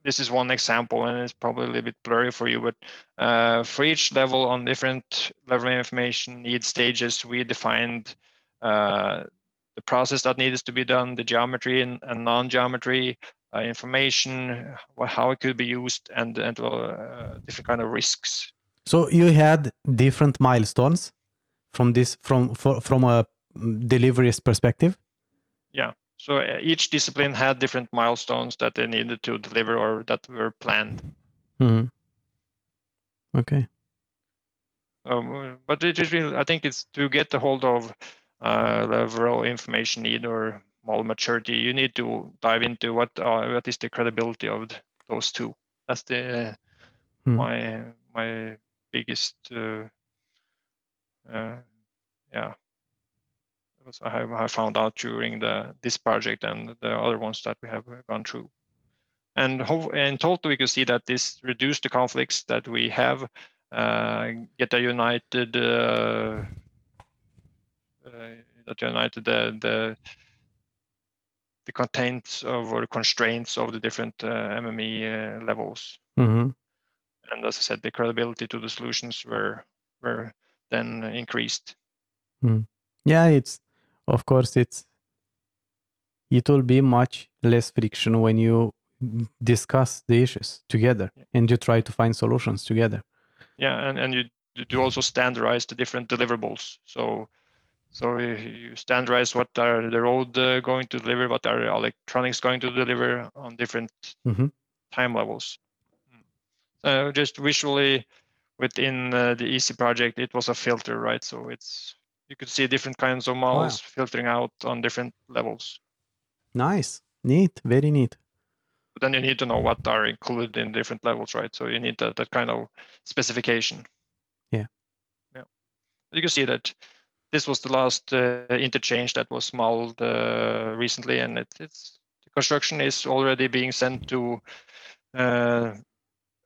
This is one example, and it's probably a little bit blurry for you, but uh, for each level on different level of information need stages, we defined uh, the process that needs to be done, the geometry and, and non-geometry information, how it could be used, and and uh, different kind of risks. So you had different milestones from this from for, from a delivery's perspective. Yeah. So uh, each discipline had different milestones that they needed to deliver or that were planned. hmm Okay. Um, but it is really, I think it's to get a hold of uh, the overall information need or model maturity. You need to dive into what uh, what is the credibility of th- those two. That's the Hmm. my my biggest uh, uh, yeah. I have I found out during the this project and the other ones that we have gone through. And ho- in total, we can see that this reduced the conflicts that we have uh, get a united uh, uh, that united the the the contents of or constraints of the different uh, MMI uh, levels. hmm And as I said, the credibility to the solutions were were then increased. Yeah, it's of course it's it will be much less friction when you discuss the issues together Yeah. and you try to find solutions together. Yeah, and and you do also standardize the different deliverables. So so you you standardize what are the road uh, going to deliver, what are electronics going to deliver on different Mhm. time levels. So just visually within uh, the EC project, it was a filter, right? So it's you could see different kinds of models filtering out on different levels. Nice, neat, very neat. But then you need to know what are included in different levels, right? So you need that, that kind of specification. Yeah. Yeah. You can see that this was the last uh, interchange that was modeled uh, recently, and it, it's the construction is already being sent to uh,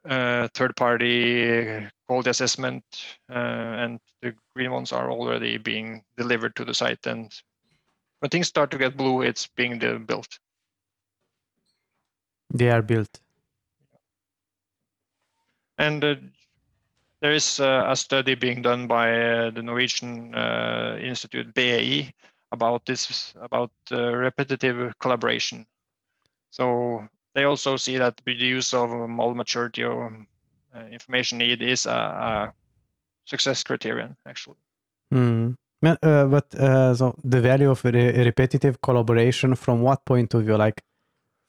uh, third-party quality assessment, uh, and the green ones are already being delivered to the site. And when things start to get blue, it's being built. They are built. And uh, there is uh, a study being done by uh, the Norwegian uh, Institute BAE about this about repetitive collaboration. So they also see that the use of model maturity or uh, information need is a, a success criterion actually. Mm. Uh, but uh, so the value of re- repetitive collaboration from what point of view? Like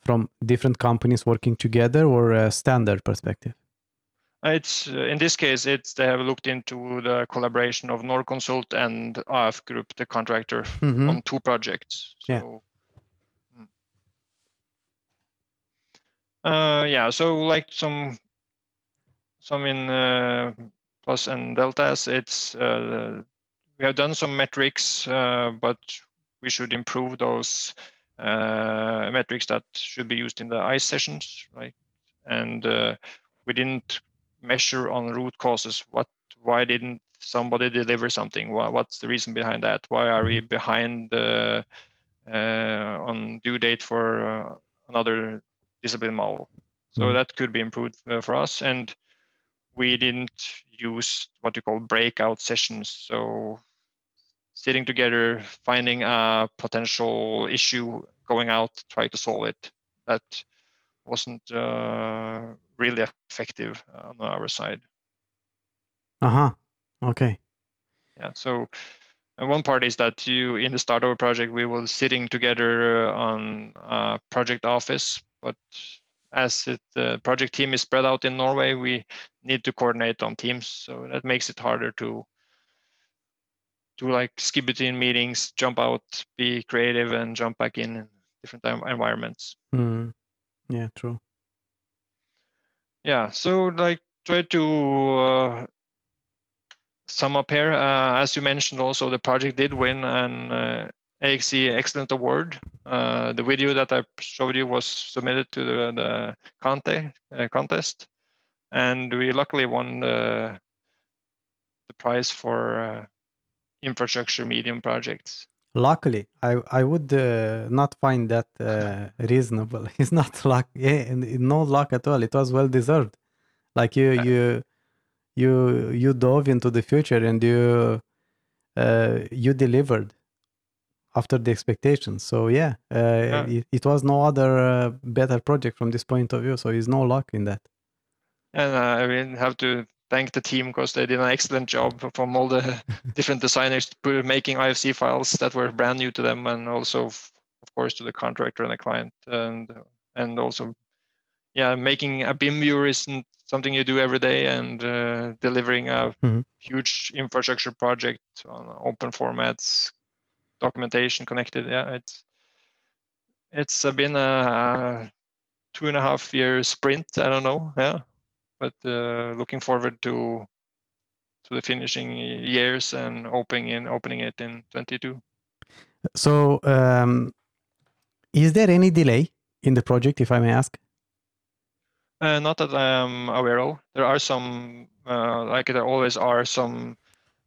from different companies working together or a standard perspective? It's uh, in this case, it's they have looked into the collaboration of Norconsult and AF Group, the contractor, Mhm. on two projects. Yeah. So, mm. Uh, yeah. So like some, some in uh, plus and deltas, it's uh, we have done some metrics, uh, but we should improve those uh, metrics that should be used in the ICE sessions, right? And uh, we didn't measure on root causes. What, why didn't somebody deliver something? Why, what's the reason behind that? Why are we behind uh, uh, on due date for uh, another discipline model? So Mhm. that could be improved uh, for us. And we didn't use what you call breakout sessions. So sitting together, finding a potential issue, going out, try to solve it. That wasn't uh, really effective on our side. Uh huh. Okay. Yeah. So uh, one part is that you in the start of a project we were sitting together uh, on a project office, but as it, the project team is spread out in Norway, we need to coordinate on teams. So that makes it harder to to like skip between meetings, jump out, be creative, and jump back in, in different environments. Mm. Yeah, true. Yeah, so like try to uh, sum up here. Uh, as you mentioned, also the project did win an uh, AEC Excellence Award. Uh, the video that I showed you was submitted to the, the contest, uh, contest, and we luckily won the, the prize for uh, infrastructure medium projects. Luckily, I I would uh, not find that uh, reasonable. It's not luck, yeah, no luck at all. It was well deserved. Like you you you you dove into the future and you uh, you delivered after the expectations. So yeah, uh, Yeah. It, it was no other uh, better project from this point of view. So it's no luck in that. And uh, I mean, have to thank the team because they did an excellent job from all the different designers making IFC files that were brand new to them, and also, of course, to the contractor and the client, and and also, yeah, making a BIM viewer isn't something you do every day, and uh, delivering a Mhm. huge infrastructure project on open formats, documentation connected. Yeah, it's it's been a two and a half year sprint. I don't know. Yeah, but uh, looking forward to to the finishing years and opening in opening it in 22. So um, is there any delay in the project, if I may ask? Uh, not that I'm aware of. There are some, uh, like there always are some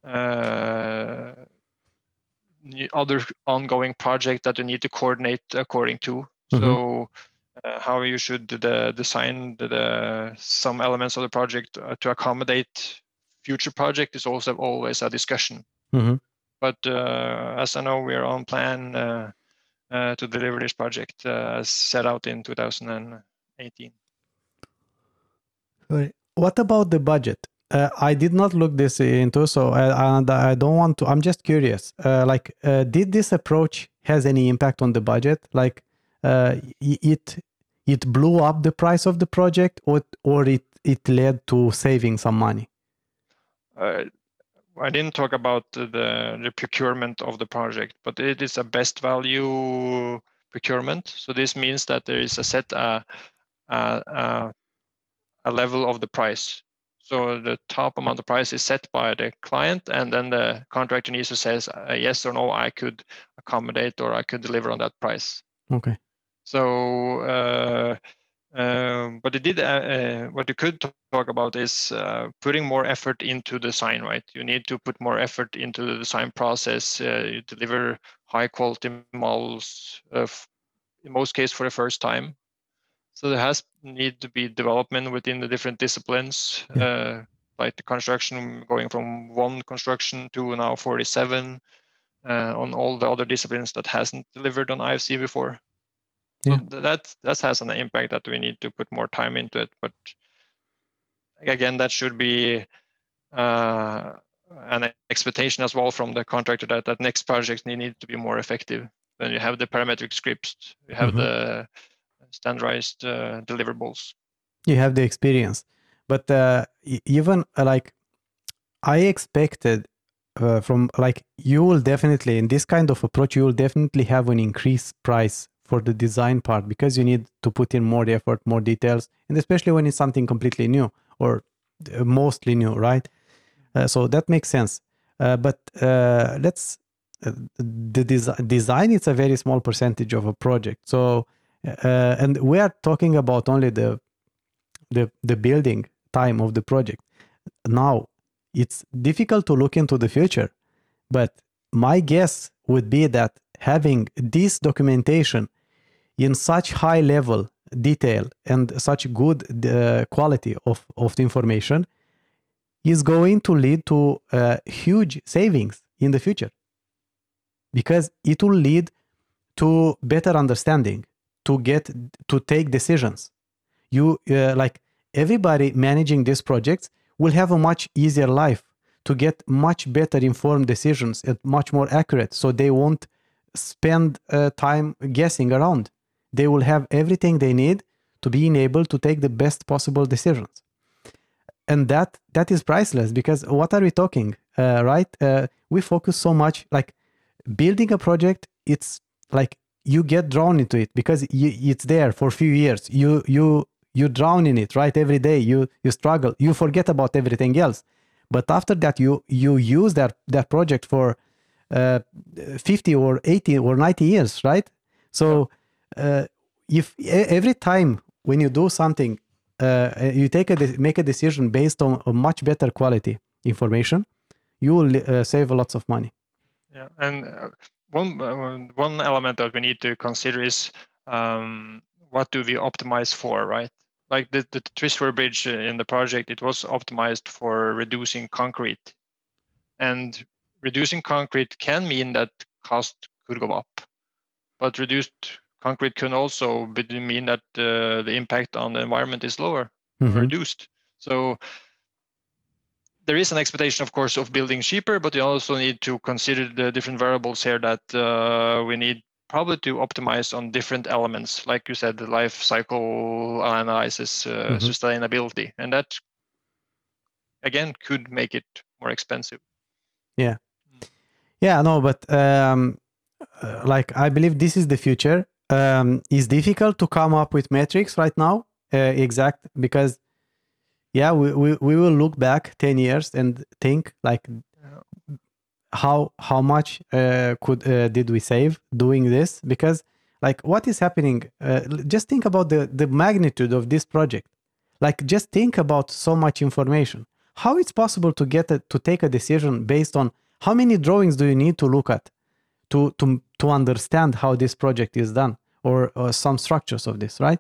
uh, other ongoing project that you need to coordinate according to. Mhm. So, uh, how you should design the, some elements of the project uh, to accommodate future project is also always a discussion. Mhm. But uh, as I know, we are on plan uh, uh, to deliver this project uh, as set out in 2018. Right. What about the budget? Uh, I did not look this into, so I, and I don't want to. I'm just curious. Uh, like, uh, did this approach has any impact on the budget? Like, uh, it it blew up the price of the project, or or it it led to saving some money. uh, I didn't talk about the, the procurement of the project, but it is a best value procurement. So this means that there is a set uh, uh, uh, a level of the price. So the top amount of price is set by the client, and then the contractor needs to says uh, yes or no. I could accommodate or I could deliver on that price. Okay. So, uh, um, but it did. Uh, uh, what you could talk about is uh, putting more effort into design. Right, you need to put more effort into the design process. Uh, you deliver high quality models, uh, in most cases for the first time. So there has need to be development within the different disciplines, uh, like the construction going from one construction to now 47 uh, on all the other disciplines that hasn't delivered on IFC before. So Yeah. that that has an impact that we need to put more time into it. But again, that should be uh, an expectation as well from the contractor that that next project need, need to be more effective. Then you have the parametric scripts, you have Mhm. the standardized uh, deliverables. you have the experience but uh, even uh, like i expected uh, from like you will definitely in this kind of approach you will definitely have an increased price for the design part because you need to put in more effort more details and especially when it's something completely new or uh, mostly new right? Uh, so that makes sense. Uh, but uh, let's uh, the desi- design it's a very small percentage of a project. So uh, and we are talking about only the the the building time of the project. Now it's difficult to look into the future but my guess would be that having this documentation in such high level detail and such good uh, quality of, of the information is going to lead to uh, huge savings in the future. Because it will lead to better understanding to get to take decisions. You uh, like everybody managing these projects will have a much easier life to get much better informed decisions and much more accurate so they won't spend uh, time guessing around they will have everything they need to being able to take the best possible decisions. And that that is priceless because what are we talking uh, right? Uh, we focus so much like building a project it's like you get drawn into it because it's there for a few years. You you you drown in it right? Every day you you struggle. You forget about everything else. But after that you you use that that project for uh, 50 or 80 or 90 years right? So uh, if every time when you do something uh, you take a make a decision based on a much better quality information you will uh, save lots of money. Yeah and uh, one uh, one element that we need to consider is um, what do we optimize for right? Like the, the Twisware bridge in the project it was optimized for reducing concrete. And reducing concrete can mean that cost could go up but reduced concrete can also mean that uh, the impact on the environment is lower, mm-hmm. reduced. So there is an expectation, of course, of building cheaper, but you also need to consider the different variables here that uh, we need probably to optimize on different elements, like you said, the life cycle analysis, uh, mm-hmm. sustainability, and that again could make it more expensive. Yeah, yeah, no, but um, uh, like I believe this is the future, um, it's difficult to come up with metrics right now uh, exact because yeah we, we, we will look back 10 years and think like how how much uh, could uh, did we save doing this? Because like what is happening uh, just think about the the magnitude of this project. Like just think about so much information. How it's possible to get a, to take a decision based on how many drawings do you need to look at to to to understand how this project is done or, or some structures of this, right?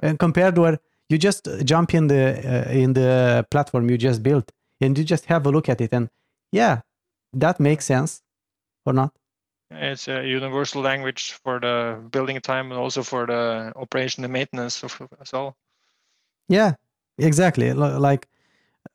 And compared where you just jump in the uh, in the platform you just built and you just have a look at it and yeah, that makes sense or not? It's a universal language for the building time and also for the operation and maintenance of as well. Yeah, exactly. Like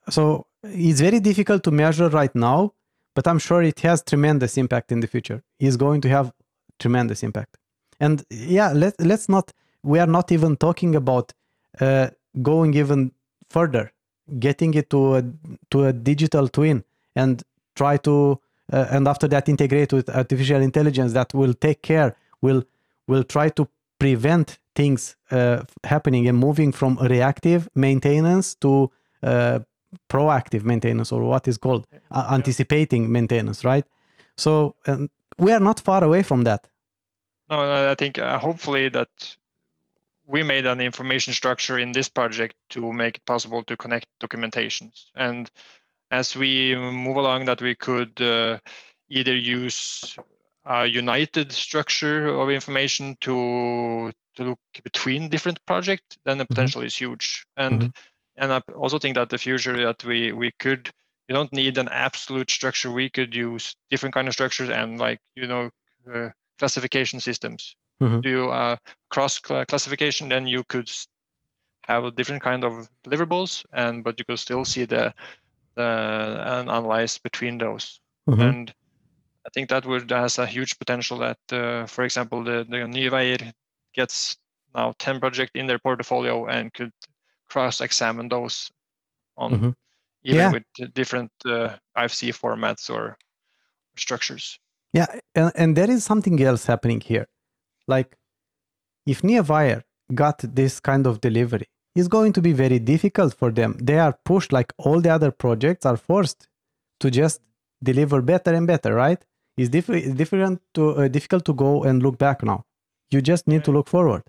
so it's very difficult to measure right now but i'm sure it has tremendous impact in the future it's going to have tremendous impact and yeah let, let's not we are not even talking about uh, going even further getting it to a, to a digital twin and try to uh, and after that integrate with artificial intelligence that will take care will will try to prevent things uh, happening and moving from reactive maintenance to uh, proactive maintenance or what is called uh, anticipating maintenance right? So we are not far away from that no i think uh, hopefully that we made an information structure in this project to make it possible to connect documentations and as we move along that we could uh, either use a united structure of information to to look between different projects then the mm-hmm. potential mm-hmm. is huge and mm-hmm and I also think that the future that we we could you don't need an absolute structure. We could use different kind of structures and like you know uh, classification systems. Mm-hmm. Do uh, cross classification, then you could have a different kind of deliverables, and but you could still see the the and analyze between those. Mm-hmm. And I think that would has a huge potential. That, uh, for example, the the Nye gets now 10 projects in their portfolio and could cross-examine those on mm-hmm. even yeah. with different uh, IFC formats or structures. Yeah, and, and there is something else happening here. Like, if Nye got this kind of delivery, it's going to be very difficult for them. They are pushed like all the other projects are forced to just deliver better and better, right? It's diff- different to uh, difficult to go and look back now. You just need to look forward.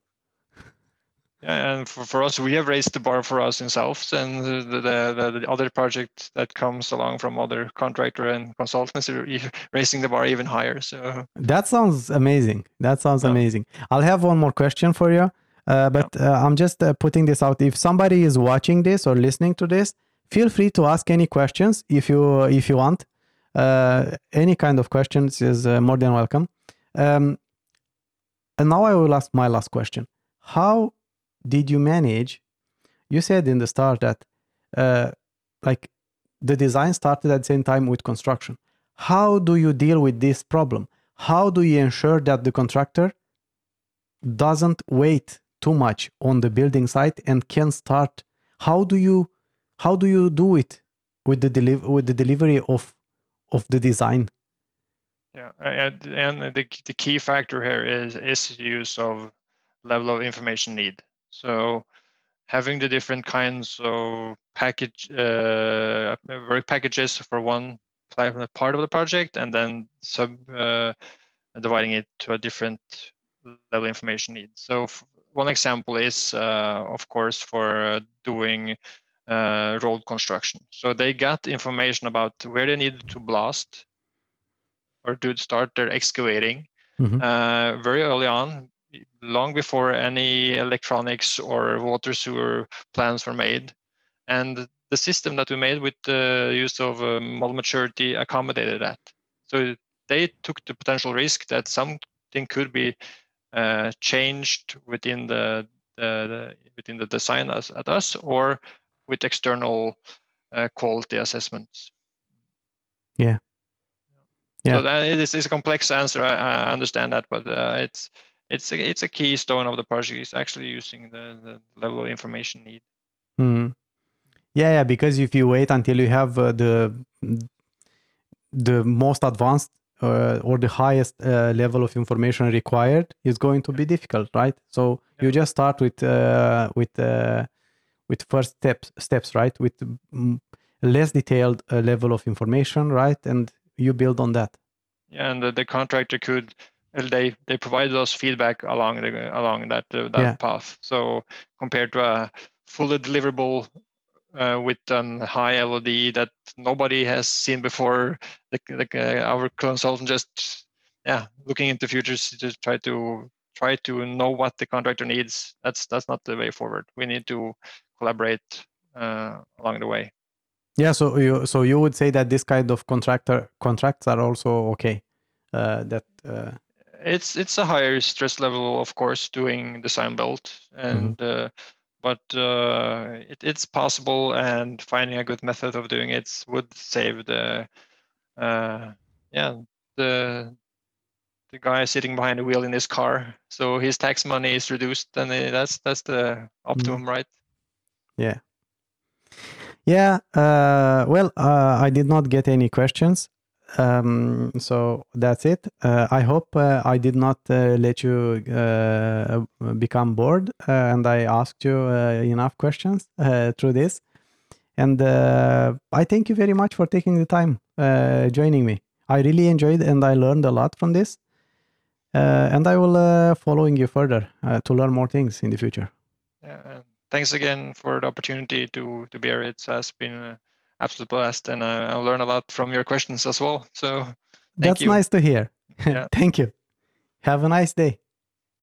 And for, for us, we have raised the bar for us ourselves, and the, the, the, other project that comes along from other contractor and consultants are raising the bar even higher. So that sounds amazing. That sounds yeah. amazing. I'll have one more question for you, uh, but yeah. uh, I'm just uh, putting this out. If somebody is watching this or listening to this, feel free to ask any questions if you if you want. Uh, any kind of questions is uh, more than welcome. Um, and now I will ask my last question. How did you manage? You said in the start that uh, like the design started at the same time with construction. How do you deal with this problem? How do you ensure that the contractor doesn't wait too much on the building site and can start how do you how do you do it with the deliver with the delivery of of the design yeah and, and the, the key factor here is is use of level of information need so having the different kinds of package uh, work packages for one part of the project and then sub uh, dividing it to a different level information need. So one example is, uh, of course, for doing uh, road construction. So they got information about where they needed to blast or to start their excavating mm-hmm. uh, very early on, long before any electronics or water sewer plans were made. And the system that we made with the use of um, model maturity accommodated that. So they took the potential risk that something could be uh, changed within the, the, the, within the design as, at us or with external uh, quality assessments. Yeah. Yeah. So that is, is a complex answer. I, I understand that, but uh, it's it's a, it's a keystone of the project. Is actually using the, the level of information need. Mm. Yeah, yeah. Because if you wait until you have uh, the the most advanced uh, or the highest uh, level of information required is going to be difficult, right? So yeah. you just start with uh, with uh, with first steps steps, right? With less detailed uh, level of information, right? And you build on that. Yeah, and the, the contractor could they they provided us feedback along the along that uh, that yeah. path. So compared to a fully deliverable uh, with a high LOD that nobody has seen before. Like, like uh, our consultant just yeah looking into futures to try to try to know what the contractor needs. That's that's not the way forward. We need to collaborate uh, along the way. Yeah, so you so you would say that this kind of contractor contracts are also okay. Uh, that uh, it's it's a higher stress level, of course, doing design build and. Mm-hmm but uh, it, it's possible and finding a good method of doing it would save the uh, yeah the the guy sitting behind the wheel in his car. So his tax money is reduced and that's that's the optimum mm. right? Yeah. Yeah uh, well uh, i did not get any questions um, so that's it. Uh, I hope uh, I did not uh, let you uh, become bored uh, and I asked you uh, enough questions through this. And I thank you very much for taking the time joining me. I really enjoyed and I learned a lot from this. and I will following you further to learn more things in the future. Yeah, thanks again for the opportunity to to be here. It has been absolute blast, and uh, I, I learn a lot from your questions as well. So that's you. nice to hear. Yeah. thank you. Have a nice day.